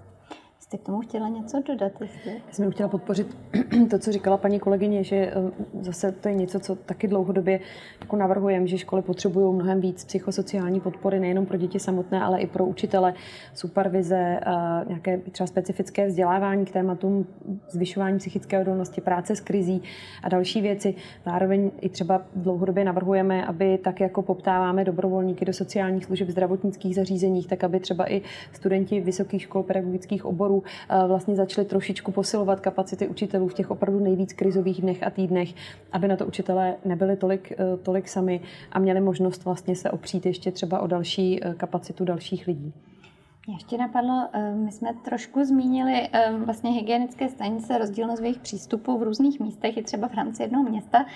Speaker 1: jste k tomu chtěla něco dodat? Jestli?
Speaker 4: Já jsem chtěla podpořit to, co říkala paní kolegyně, že eh, zase to je něco, co taky dlouhodobě jako navrhujeme, že školy potřebují mnohem víc psychosociální podpory nejenom pro děti samotné, ale i pro učitele, supervize, nějaké třeba specifické vzdělávání k tématům zvyšování psychické odolnosti, práce s krizí a další věci. Zároveň i třeba dlouhodobě navrhujeme, aby tak jako poptáváme dobrovolníky do sociálních služeb zdravotnických zařízeních, tak aby třeba i studenti vysokých škol pedagogických oborů Eh, vlastně začali trošičku posilovat kapacity učitelů v těch opravdu nejvíc krizových dnech a týdnech, aby na to učitelé nebyli tolik, eh, tolik sami a měli možnost vlastně se opřít ještě třeba o další eh, kapacitu dalších lidí.
Speaker 1: Mě ještě napadlo, my jsme trošku zmínili vlastně hygienické stanice, rozdílnost v jejich přístupu v různých místech, i třeba v rámci jednoho města.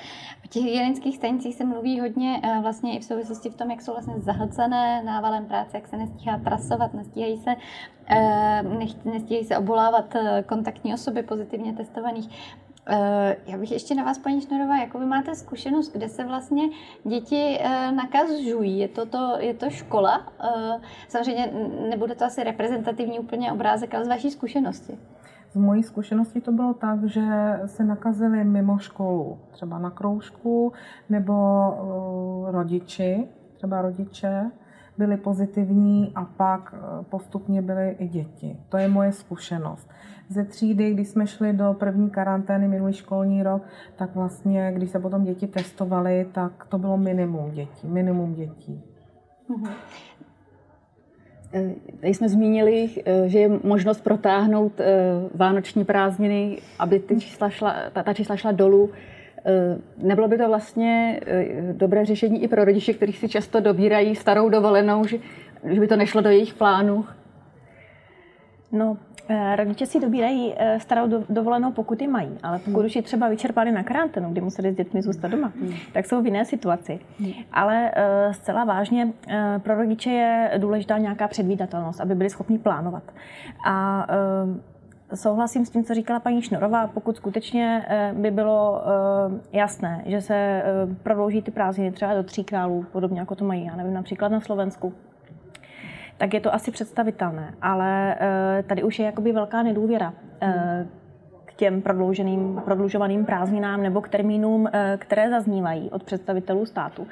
Speaker 1: O těch hygienických stanicích se mluví hodně vlastně i v souvislosti v tom, jak jsou vlastně zahlcené návalem práce, jak se nestíhá trasovat, nestíhají se Eh, nestíhají se obolávat eh, kontaktní osoby pozitivně testovaných. Eh, já bych ještě na vás, paní Šnorová, jako vy máte zkušenost, kde se vlastně děti nakazují? Je to, to, je to škola? Samozřejmě nebude to asi reprezentativní úplně obrázek, ale z vaší zkušenosti.
Speaker 2: Z mojí zkušenosti to bylo tak, že se nakazili mimo školu, třeba na kroužku, nebo rodiči, třeba rodiče, byly pozitivní a pak eh, postupně byly i děti. To je moje zkušenost. Ze třídy, když jsme šli do první karantény minulý školní rok, tak vlastně, když se potom děti testovaly, tak to bylo minimum dětí. Minimum dětí.
Speaker 5: Mhm. Eh, tady jsme zmínili, eh, že je možnost protáhnout vánoční prázdniny, aby ty čísla šla, ta, ta čísla šla dolů. Eh, nebylo by to vlastně eh, dobré řešení i pro rodiče, kteří si často dobírají starou dovolenou, že, že by to nešlo do jejich plánů?
Speaker 3: No, eh, rodiče si dobírají starou dovolenou, pokud ji mají, ale pokud hmm. už ji třeba vyčerpali na karanténu, kdy museli s dětmi zůstat doma, hmm. tak jsou v jiné situaci. Hmm. Ale zcela vážně pro rodiče je důležitá nějaká předvídatelnost, aby byli schopni plánovat. A souhlasím s tím, co říkala paní Šnorová. Pokud skutečně by bylo jasné, že se prodlouží ty prázdniny třeba do tří králů, podobně jako to mají, já nevím, například na Slovensku, tak je to asi představitelné. Ale eh, tady už je jakoby velká nedůvěra eh, těm prodlouženým, prodlužovaným prázdninám nebo k termínům, eh, které zaznívají od představitelů státu.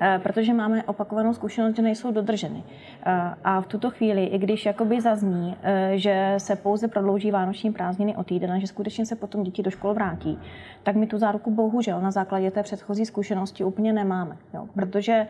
Speaker 3: Eh, protože máme opakovanou zkušenost, že nejsou dodrženy. Eh, a v tuto chvíli, i když jakoby zazní, že se pouze prodlouží vánoční prázdniny o týden a že skutečně se potom děti do škol vrátí, tak my tu záruku bohužel na základě té předchozí zkušenosti úplně nemáme. Jo? Protože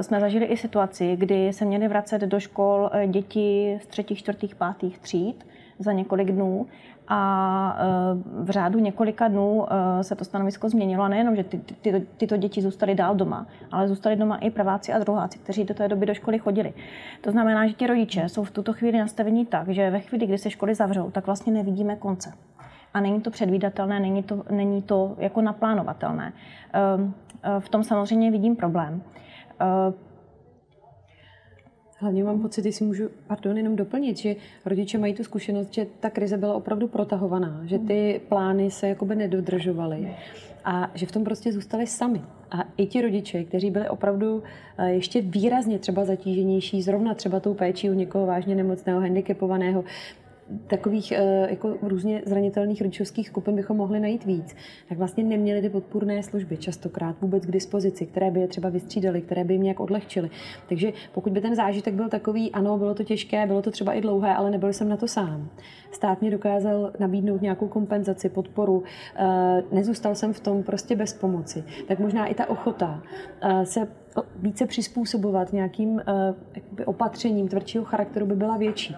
Speaker 3: jsme zažili i situaci, kdy se měly vracet do škol děti z třetích, čtvrtých, pátých tříd za několik dnů a e, v řádu několika dnů e, se to stanovisko změnilo. A nejenom, že ty, ty, tyto děti zůstaly dál doma, ale zůstali doma i prváci a druháci, kteří do té doby do školy chodili. To znamená, že ti rodiče jsou v tuto chvíli nastavení tak, že ve chvíli, kdy se školy zavřou, tak vlastně nevidíme konce. A není to předvídatelné, není to, není to jako naplánovatelné. E, v tom samozřejmě vidím problém.
Speaker 4: Hlavně mám pocit, jestli můžu, pardon, jenom doplnit, že rodiče mají tu zkušenost, že ta krize byla opravdu protahovaná, že ty plány se jakoby nedodržovaly a že v tom prostě zůstali sami. A i ti rodiče, kteří byli opravdu eh, ještě výrazně třeba zatíženější, zrovna třeba tou péčí u někoho vážně nemocného, handicapovaného, takových eh, jako různě zranitelných rodičovských skupin bychom mohli najít víc, tak vlastně neměli ty podpůrné služby častokrát vůbec k dispozici, které by je třeba vystřídaly, které by jim nějak odlehčily. Takže pokud by ten zážitek byl takový, ano, bylo to těžké, bylo to třeba i dlouhé, ale nebyl jsem na to sám. Stát mě dokázal nabídnout nějakou kompenzaci, podporu, eh, nezůstal jsem v tom prostě bez pomoci. Tak možná i ta ochota eh, se více přizpůsobovat nějakým opatřením tvrdšího charakteru by byla větší.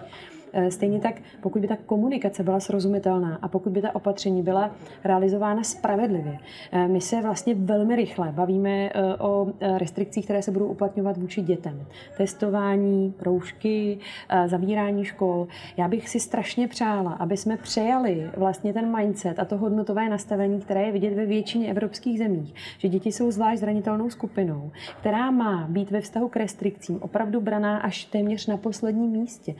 Speaker 4: Eh, stejně tak, pokud by ta komunikace byla srozumitelná a pokud by ta opatření byla realizována spravedlivě, eh, my se vlastně velmi rychle bavíme eh, o restrikcích, které se budou uplatňovat vůči dětem. Testování, roušky, zavírání škol. Já bych si strašně přála, aby jsme přejali vlastně ten mindset a to hodnotové nastavení, které je vidět ve většině evropských zemích, že děti jsou zvlášť zranitelnou skupinou, která má být ve vztahu k restrikcím opravdu braná až téměř na posledním místě.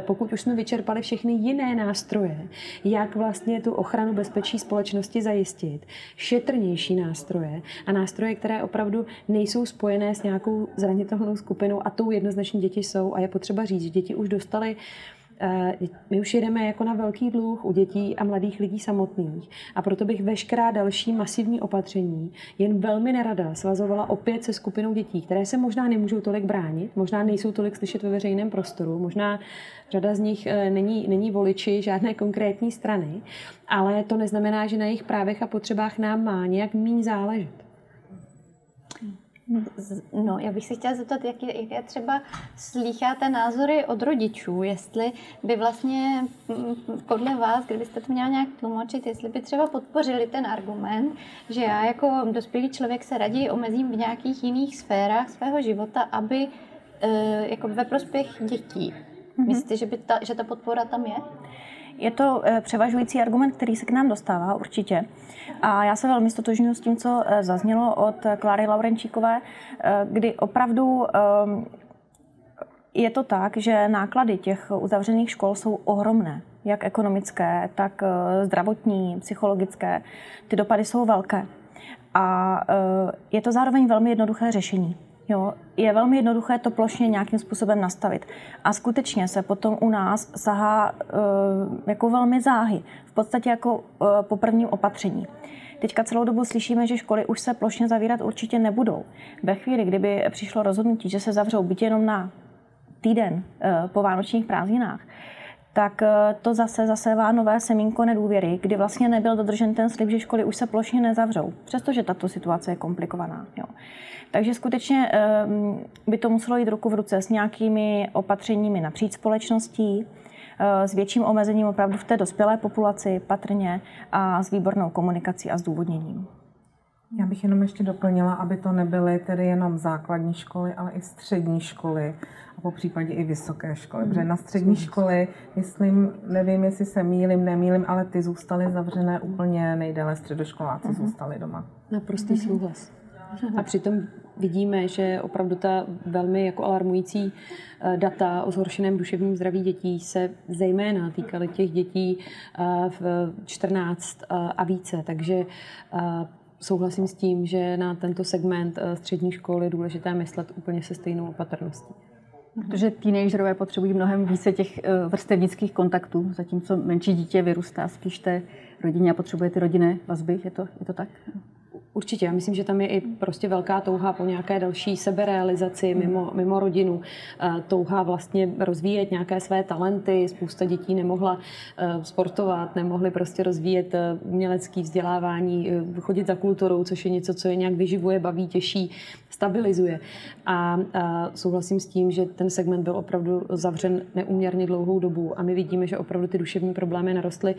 Speaker 4: Pokud už jsme vyčerpali všechny jiné nástroje, jak vlastně tu ochranu bezpečí společnosti zajistit, šetrnější nástroje a nástroje, které opravdu nejsou spojené s nějakou zranitelnou skupinou a tou jednoznačně děti jsou. A je potřeba říct, že děti už dostali Eh, my už jedeme jako na velký dluh u dětí a mladých lidí samotných a proto bych veškerá další masivní opatření jen velmi nerada svazovala opět se skupinou dětí, které se možná nemůžou tolik bránit, možná nejsou tolik slyšet ve veřejném prostoru, možná řada z nich eh, není, není voliči žádné konkrétní strany, ale to neznamená, že na jejich právech a potřebách nám má nějak méně záležet.
Speaker 1: No, já bych se chtěla zeptat, jak je, jaké třeba slýcháte názory od rodičů, jestli by vlastně mm, podle vás, kdybyste to měla nějak tlumočit, jestli by třeba podpořili ten argument, že já jako dospělý člověk se raději omezím v nějakých jiných sférách svého života, aby e, jako ve prospěch dětí. Mm-hmm. Myslíte, že, by ta, že ta podpora tam je?
Speaker 3: Je to eh, převažující argument, který se k nám dostává určitě. A já se velmi stotožňuji s tím, co eh, zaznělo od Kláry Laurenčíkové, eh, kdy opravdu je to tak, že náklady těch uzavřených škol jsou ohromné, jak ekonomické, tak zdravotní, psychologické. Ty dopady jsou velké. A je to zároveň velmi jednoduché řešení. Jo, je velmi jednoduché to plošně nějakým způsobem nastavit. A skutečně se potom u nás sahá e, jako velmi záhy, v podstatě jako e, po prvním opatření. Teďka celou dobu slyšíme, že školy už se plošně zavírat určitě nebudou. Ve chvíli, kdyby přišlo rozhodnutí, že se zavřou byť jenom na týden e, po vánočních prázdninách, tak to zase zasevá nové semínko nedůvěry, kdy vlastně nebyl dodržen ten slib, že školy už se plošně nezavřou, přestože tato situace je komplikovaná. Jo. Takže skutečně ehm, by to muselo jít ruku v ruce s nějakými opatřeními napříč společností, eh, s větším omezením opravdu v té dospělé populaci patrně a s výbornou komunikací a zdůvodněním.
Speaker 2: Já bych jenom ještě doplnila, aby to nebyly tedy jenom základní školy, ale i střední školy a po případě i vysoké školy. Mm. Protože na střední školy, myslím, nevím, jestli se mýlim, nemýlim, ale ty zůstaly zavřené úplně nejdéle, středoškoláci mm. zůstali doma.
Speaker 4: Naprostý mm. souhlas. A přitom vidíme, že opravdu ta velmi jako alarmující eh, data o zhoršeném duševním zdraví dětí se zejména týkaly těch dětí eh, v 14 eh, a více. Takže souhlasím s tím, že na tento segment střední školy je důležité myslet úplně se stejnou opatrností.
Speaker 5: Protože teenagerové potřebují mnohem více těch vrstevnických kontaktů, zatímco menší dítě vyrůstá spíš té rodině a potřebuje ty rodinné vazby. Je to, je to tak?
Speaker 4: Určitě, já myslím, že tam je i prostě velká touha po nějaké další seberealizaci mimo, mimo rodinu. Eh, touha vlastně rozvíjet nějaké své talenty. Spousta dětí nemohla eh, sportovat, nemohly prostě rozvíjet eh, umělecké vzdělávání, chodit za kulturou, což je něco, co je nějak vyživuje, baví, těší, stabilizuje. A, a souhlasím s tím, že ten segment byl opravdu zavřen neuměrně dlouhou dobu a my vidíme, že opravdu ty duševní problémy narostly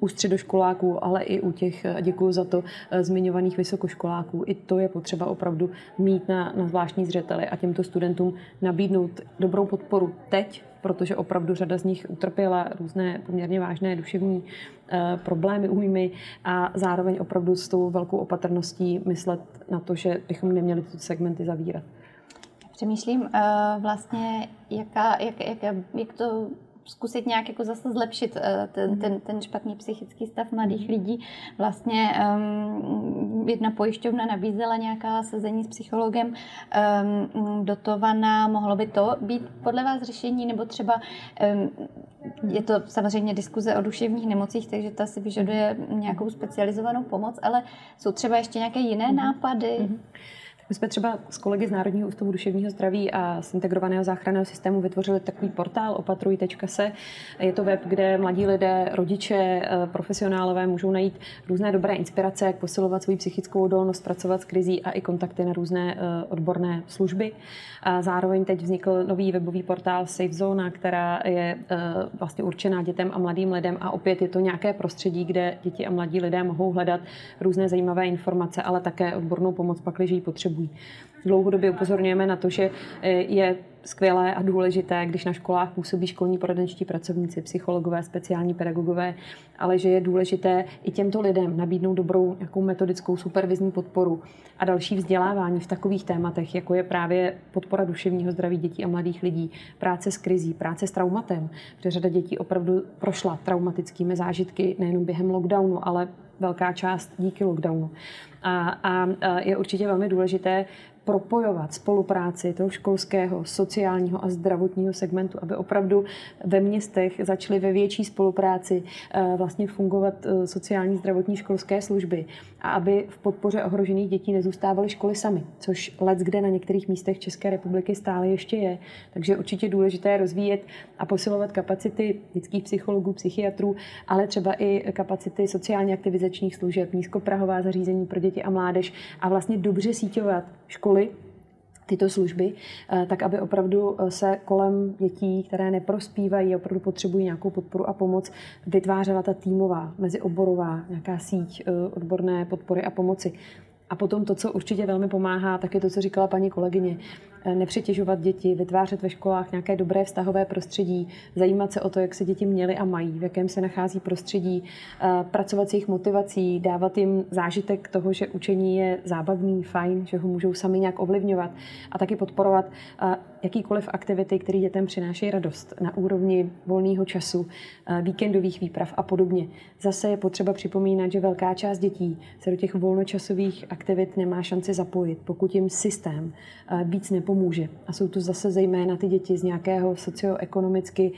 Speaker 4: u středoškoláků, ale i u těch, děkuji za to, eh, zmiňovaných vysokoškoláků. I to je potřeba opravdu mít na, na zvláštní zřeteli a těmto studentům nabídnout dobrou podporu teď, protože opravdu řada z nich utrpěla různé poměrně vážné duševní uh, problémy, újmy a zároveň opravdu s tou velkou opatrností myslet na to, že bychom neměli ty segmenty zavírat.
Speaker 1: Přemýšlím uh, vlastně, jaká, jak, jak, jak to zkusit nějak jako zase zlepšit eh, ten, mhm. ten, ten špatný psychický stav mladých mhm. lidí. Vlastně um, jedna pojišťovna nabízela nějaká sezení s psychologem um, dotovaná. Mohlo by to být podle vás řešení, nebo třeba um, je to samozřejmě diskuze o duševních nemocích, takže ta si vyžaduje nějakou specializovanou pomoc, ale jsou třeba ještě nějaké jiné mm-hmm. nápady? Mm-hmm.
Speaker 4: My jsme třeba s kolegy z Národního ústavu duševního zdraví a z integrovaného záchranného systému vytvořili takový portál opatruj.se. Je to web, kde mladí lidé, rodiče, eh, profesionálové můžou najít různé dobré inspirace, jak posilovat svou psychickou odolnost, pracovat s krizí a i kontakty na různé eh, odborné služby. A zároveň teď vznikl nový webový portál Safe Zone, která je eh, vlastně určená dětem a mladým lidem a opět je to nějaké prostředí, kde děti a mladí lidé mohou hledat různé zajímavé informace, ale také odbornou pomoc, pakliže ji potřebují potřebují. Dlouhodobě upozorňujeme na to, že e, je skvělé a důležité, když na školách působí školní poradenští pracovníci, psychologové, speciální pedagogové, ale že je důležité i těmto lidem nabídnout dobrou nějakou metodickou supervizní podporu a další vzdělávání v takových tématech, jako je právě podpora duševního zdraví dětí a mladých lidí, práce s krizí, práce s traumatem, protože řada dětí opravdu prošla traumatickými zážitky nejenom během lockdownu, ale velká část díky lockdownu. A, a je určitě velmi důležité propojovat spolupráci toho školského, sociálního a zdravotního segmentu, aby opravdu ve městech začaly ve větší spolupráci eh, vlastně fungovat eh, sociální, zdravotní, školské služby a aby v podpoře ohrožených dětí nezůstávaly školy sami, což let kde na některých místech České republiky stále ještě je. Takže určitě důležité rozvíjet a posilovat kapacity dětských psychologů, psychiatrů, ale třeba i kapacity sociálně aktivizačních služeb, nízkoprahová zařízení pro děti a mládež a vlastně dobře síťovat školy, tyto služby, eh, tak aby opravdu eh, se kolem dětí, které neprospívají, opravdu potřebují nějakou podporu a pomoc, vytvářela ta týmová, mezioborová nějaká síť eh, odborné podpory a pomoci. A potom to, co určitě velmi pomáhá, tak je to, co říkala paní kolegyně. Eh, nepřetěžovat děti, vytvářet ve školách nějaké dobré vztahové prostředí, zajímat se o to, jak se děti měly a mají, v jakém se nachází prostředí, eh, pracovat s jejich motivací, dávat jim zážitek toho, že učení je zábavný, fajn, že ho můžou sami nějak ovlivňovat a taky podporovat eh, jakýkoliv aktivity, které dětem přinášejí radost na úrovni volného času, víkendových výprav a podobně. Zase je potřeba připomínat, že velká část dětí se do těch volnočasových aktivit nemá šanci zapojit, pokud jim systém víc nepomůže pomůže. A jsou to zase zejména ty děti z nějakého socioekonomicky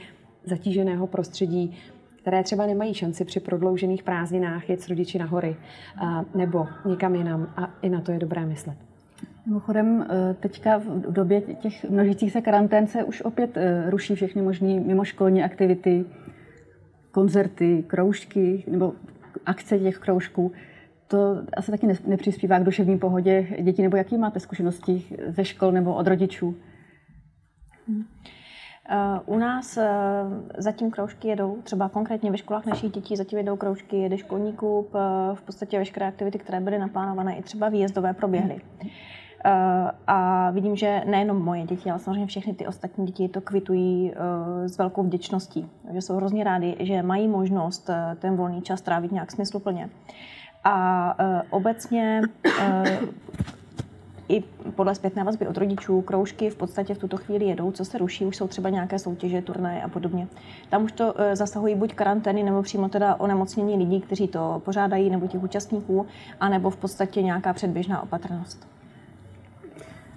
Speaker 4: zatíženého prostředí, které třeba nemají šanci při prodloužených prázdninách jet s rodiči na hory nebo někam jinam a i na to je dobré myslet.
Speaker 5: Mimochodem, e, teďka v době těch množících se karantén se už opět e, ruší všechny možné mimoškolní aktivity, koncerty, kroužky nebo akce těch kroužků to asi taky nepřispívá k duševní pohodě dětí, nebo jaký máte zkušenosti ze škol nebo od rodičů?
Speaker 3: U nás zatím kroužky jedou, třeba konkrétně ve školách našich dětí zatím jedou kroužky, jede školní klub, v podstatě veškeré aktivity, které byly naplánované, i třeba výjezdové proběhly. A vidím, že nejenom moje děti, ale samozřejmě všechny ty ostatní děti to kvitují s velkou vděčností. Že jsou hrozně rádi, že mají možnost ten volný čas trávit nějak smysluplně. A obecně i podle zpětné vazby od rodičů kroužky v podstatě v tuto chvíli jedou, co se ruší, už jsou třeba nějaké soutěže, turnaje a podobně. Tam už to e, zasahují buď karantény, nebo přímo teda onemocnění lidí, kteří to pořádají, nebo těch účastníků, anebo v podstatě nějaká předběžná opatrnost.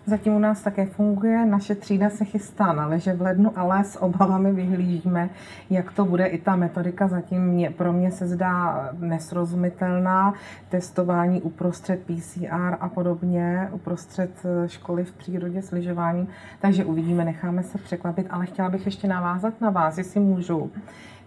Speaker 2: Zatím u nás také funguje, naše třída se chystá na leže v lednu, ale s obavami vyhlížíme, jak to bude. I ta metodika zatím mě, pro mě se zdá nesrozumitelná. Testování uprostřed PCR a podobně, uprostřed eh, školy v přírodě s lyžováním. Takže uvidíme, necháme se překvapit, ale chtěla bych ještě navázat na vás, jestli můžu.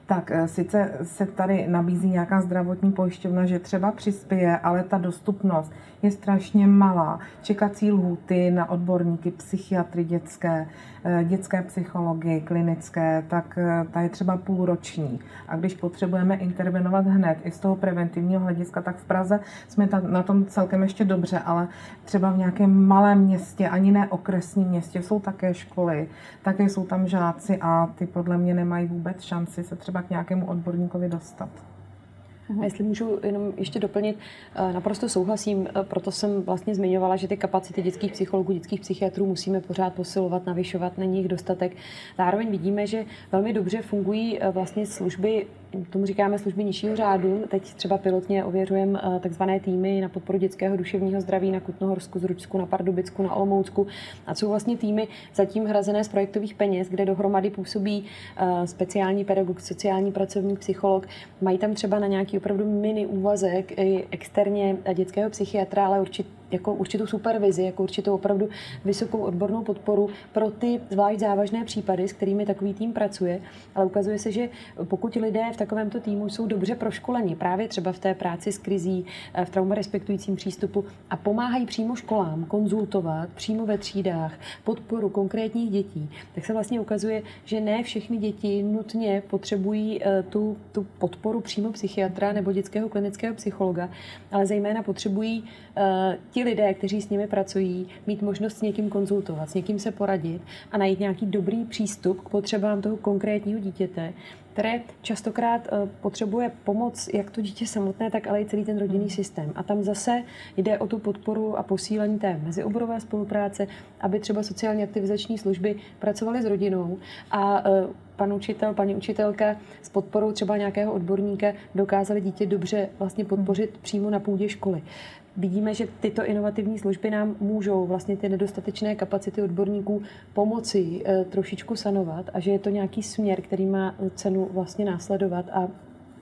Speaker 2: Tak eh, sice se tady nabízí nějaká zdravotní pojišťovna, že třeba přispěje, ale ta dostupnost je strašně malá. Čekací lhuty na odborníky, psychiatry dětské, eh, dětské psychologie, klinické, tak eh, ta je třeba půlroční. A když potřebujeme intervenovat hned i z toho preventivního hlediska, tak v Praze jsme na tom celkem ještě dobře, ale třeba v nějakém malém městě, ani ne okresním městě, jsou také školy, také jsou tam žáci a ty podle mě nemají vůbec šanci se třeba k nějakému odborníkovi dostat.
Speaker 4: A jestli můžu jenom ještě doplnit, eh, naprosto souhlasím, eh, proto jsem vlastně zmiňovala, že ty kapacity dětských psychologů, dětských psychiatrů musíme pořád posilovat, navyšovat, není jich dostatek. Zároveň vidíme, že velmi dobře fungují eh, vlastně služby tomu říkáme služby nižšího řádu. Teď třeba pilotně ověřujeme takzvané týmy na podporu dětského duševního zdraví na Kutnohorsku, Zručsku, na Pardubicku, na Olomoucku. A jsou vlastně týmy zatím hrazené z projektových peněz, kde dohromady působí speciální pedagog, sociální pracovník, psycholog. Mají tam třeba na nějaký opravdu mini úvazek i externě dětského psychiatra, ale určitě jako určitou supervizi, jako určitou opravdu vysokou odbornou podporu pro ty zvlášť závažné případy, s kterými takový tým pracuje. Ale ukazuje se, že pokud lidé v takovémto týmu jsou dobře proškoleni, právě třeba v té práci s krizí, v trauma respektujícím přístupu a pomáhají přímo školám konzultovat přímo ve třídách podporu konkrétních dětí, tak se vlastně ukazuje, že ne všechny děti nutně potřebují eh, tu, tu podporu přímo psychiatra nebo dětského klinického psychologa, ale zejména potřebují uh, ti lidé, kteří s nimi pracují, mít možnost s někým konzultovat, s někým se poradit a najít nějaký dobrý přístup k potřebám toho konkrétního dítěte, které častokrát eh, potřebuje pomoc jak to dítě samotné, tak ale i celý ten rodinný systém. A tam zase jde o tu podporu a posílení té mezioborové spolupráce, aby třeba sociálně aktivizační služby pracovaly s rodinou a eh, pan učitel, paní učitelka s podporou třeba nějakého odborníka dokázali dítě dobře vlastně podpořit přímo na půdě školy vidíme, že tyto inovativní služby nám můžou vlastně ty nedostatečné kapacity odborníků pomoci e, trošičku sanovat a že je to nějaký směr, který má cenu vlastně následovat a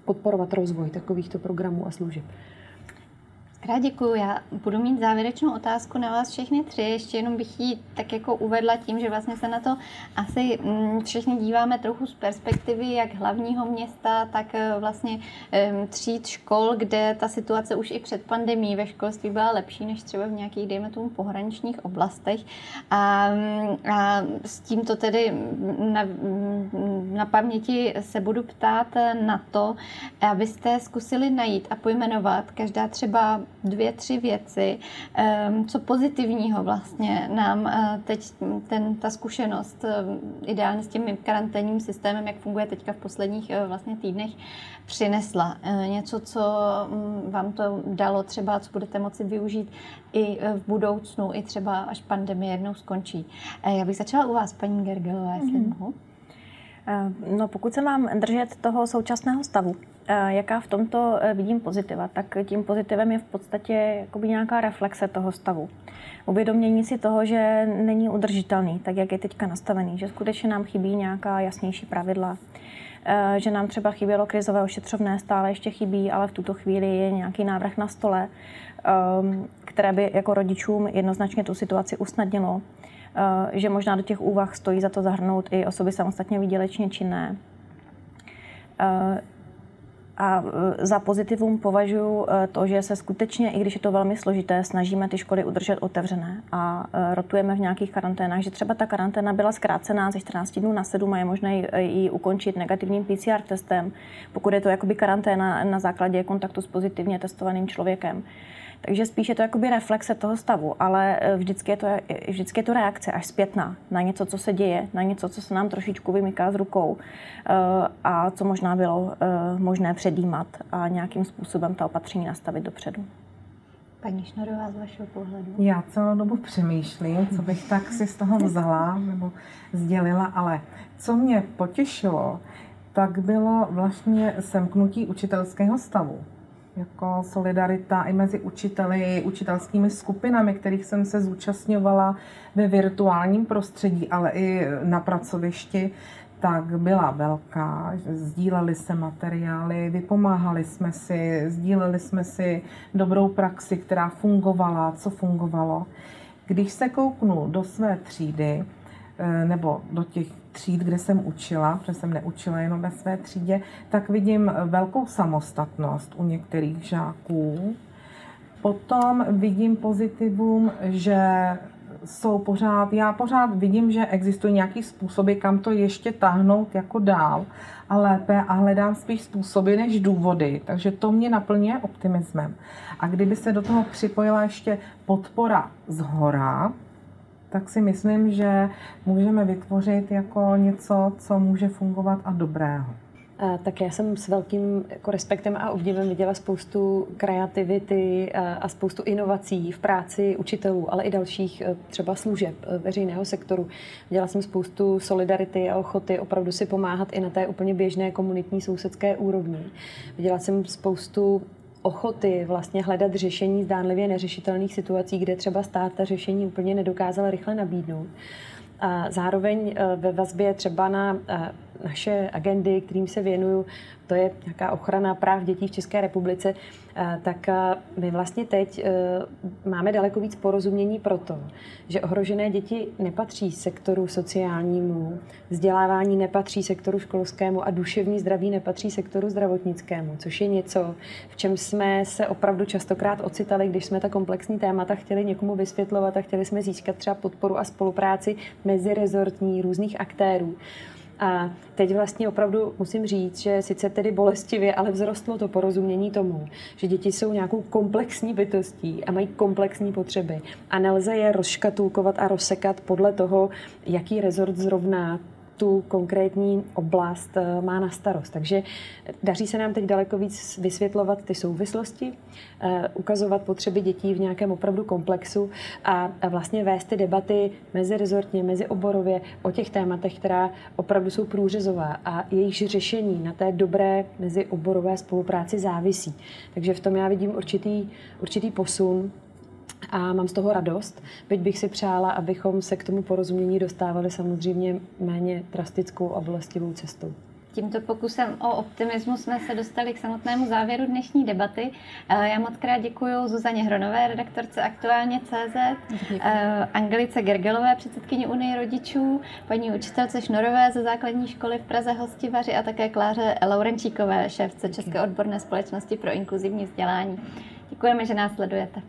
Speaker 4: podporovat rozvoj takovýchto programů a služeb.
Speaker 1: Rád děkuju. Já budu mít závěrečnou otázku na vás všechny tři. Ještě jenom bych ji tak jako uvedla tím, že vlastně se na to asi mm, všichni díváme trochu z perspektivy jak hlavního města, tak eh, vlastně tříd škol, kde ta situace už i před pandemí ve školství byla lepší než třeba v nějakých, dejme tomu, pohraničních oblastech. A, a s tímto tedy na, na paměti se budu ptát na to, abyste zkusili najít a pojmenovat každá třeba dvě, tři věci, ehm, co pozitivního vlastně nám eh, teď ten, ta zkušenost eh, ideálně s tím karanténním systémem, jak funguje teďka v posledních eh, vlastně týdnech, přinesla. Něco, co mm, vám to dalo třeba, co budete moci využít i v budoucnu, i třeba až pandemie jednou skončí. Já bych začala u vás, paní Gergelová, jestli mm-hmm. mohu.
Speaker 3: No, pokud se mám držet toho současného stavu, Eh, jaká v tomto eh, vidím pozitiva, tak tím pozitivem je v podstatě jakoby nějaká reflexe toho stavu. Uvědomění si toho, že není udržitelný, tak jak je teďka nastavený, že skutečně nám chybí nějaká jasnější pravidla, eh, že nám třeba chybělo krizové ošetřovné, stále ještě chybí, ale v tuto chvíli je nějaký návrh na stole, ehm, které by jako rodičům jednoznačně tu situaci usnadnilo, že možná do těch úvah stojí za to zahrnout i osoby samostatně výdělečně činné A e, za pozitivum považuji e, to, že se skutečně, i když je to velmi složité, snažíme ty školy udržet otevřené a e, rotujeme v nějakých karanténách, že třeba ta karanténa byla zkrácená ze 14 dnů na 7 a je možné ji ukončit negativním PCR testem, pokud je to jakoby karanténa na základě kontaktu s pozitivně testovaným člověkem. Takže spíš je to jakoby reflexe toho stavu, ale eh, vždycky je to, vždycky je to reakce až zpětná na něco, co se děje, na něco, co se nám trošičku vymyká z rukou eh, a co možná bylo eh, možné předjímat a nějakým způsobem ta opatření nastavit dopředu.
Speaker 1: Paní Šnorová, z vašeho pohledu?
Speaker 2: Já celou dobu přemýšlím, co bych tak si z toho vzala nebo sdělila, ale co mě potěšilo, tak bylo vlastně semknutí učitelského stavu jako solidarita i mezi učiteli, učitelskými skupinami, kterých jsem se zúčastňovala ve virtuálním prostředí, ale i na pracovišti, tak byla velká. Sdíleli se materiály, vypomáhali jsme si, sdíleli jsme si dobrou praxi, která fungovala, co fungovalo. Když se kouknu do své třídy, eh, nebo do těch tříd, kde jsem učila, protože jsem neučila jenom ve své třídě, tak vidím velkou samostatnost u některých žáků. Potom vidím pozitivum, že jsou pořád, já pořád vidím, že existují nějaký způsoby, kam to ještě tahnout jako dál a lépe a hledám spíš způsoby než důvody, takže to mě naplňuje optimismem. A kdyby se do toho připojila ještě podpora z hora, tak si myslím, že můžeme vytvořit jako něco, co může fungovat a dobrého.
Speaker 4: Tak já jsem s velkým jako respektem a obdivem viděla spoustu kreativity a spoustu inovací v práci učitelů, ale i dalších e, třeba služeb e, veřejného sektoru. Viděla jsem spoustu solidarity a ochoty opravdu si pomáhat i na té úplně běžné komunitní sousedské úrovni. Viděla jsem spoustu ochoty vlastně hledat řešení zdánlivě neřešitelných situací, kde třeba stát ta řešení úplně nedokázal rychle nabídnout. A zároveň e, ve vazbě třeba na naše agendy, kterým se věnuju, to je nějaká ochrana práv dětí v České republice, tak my vlastně teď máme daleko víc porozumění pro to, že ohrožené děti nepatří sektoru sociálnímu, vzdělávání nepatří sektoru školskému a duševní zdraví nepatří sektoru zdravotnickému, což je něco, v čem jsme se opravdu častokrát ocitali, když jsme ta komplexní témata chtěli někomu vysvětlovat a chtěli jsme získat třeba podporu a spolupráci mezi rezortní různých aktérů. A teď vlastně opravdu musím říct, že sice tedy bolestivě, ale vzrostlo to porozumění tomu, že děti jsou nějakou komplexní bytostí a mají komplexní potřeby a nelze je rozškatulkovat a rozsekat podle toho, jaký rezort zrovna tu konkrétní oblast eh, má na starost. Takže daří se nám teď daleko víc vysvětlovat ty souvislosti, eh, ukazovat potřeby dětí v nějakém opravdu komplexu a vlastně vést ty debaty mezirezortně, mezioborově o těch tématech, která opravdu jsou průřezová a jejich řešení na té dobré mezioborové spolupráci závisí. Takže v tom já vidím určitý, určitý posun a mám z toho radost. Byť bych si přála, abychom se k tomu porozumění dostávali samozřejmě méně drastickou a bolestivou cestou.
Speaker 1: Tímto pokusem o optimismus jsme se dostali k samotnému závěru dnešní debaty. Eh, já moc krát děkuji Zuzaně Hronové, redaktorce Aktuálně CZ, eh, Angelice Gergelové, předsedkyni Unie rodičů, paní učitelce Šnorové ze základní školy v Praze Hostivaři a také Kláře Laurenčíkové, šéfce České odborné společnosti pro inkluzivní vzdělání. Děkujeme, že nás sledujete.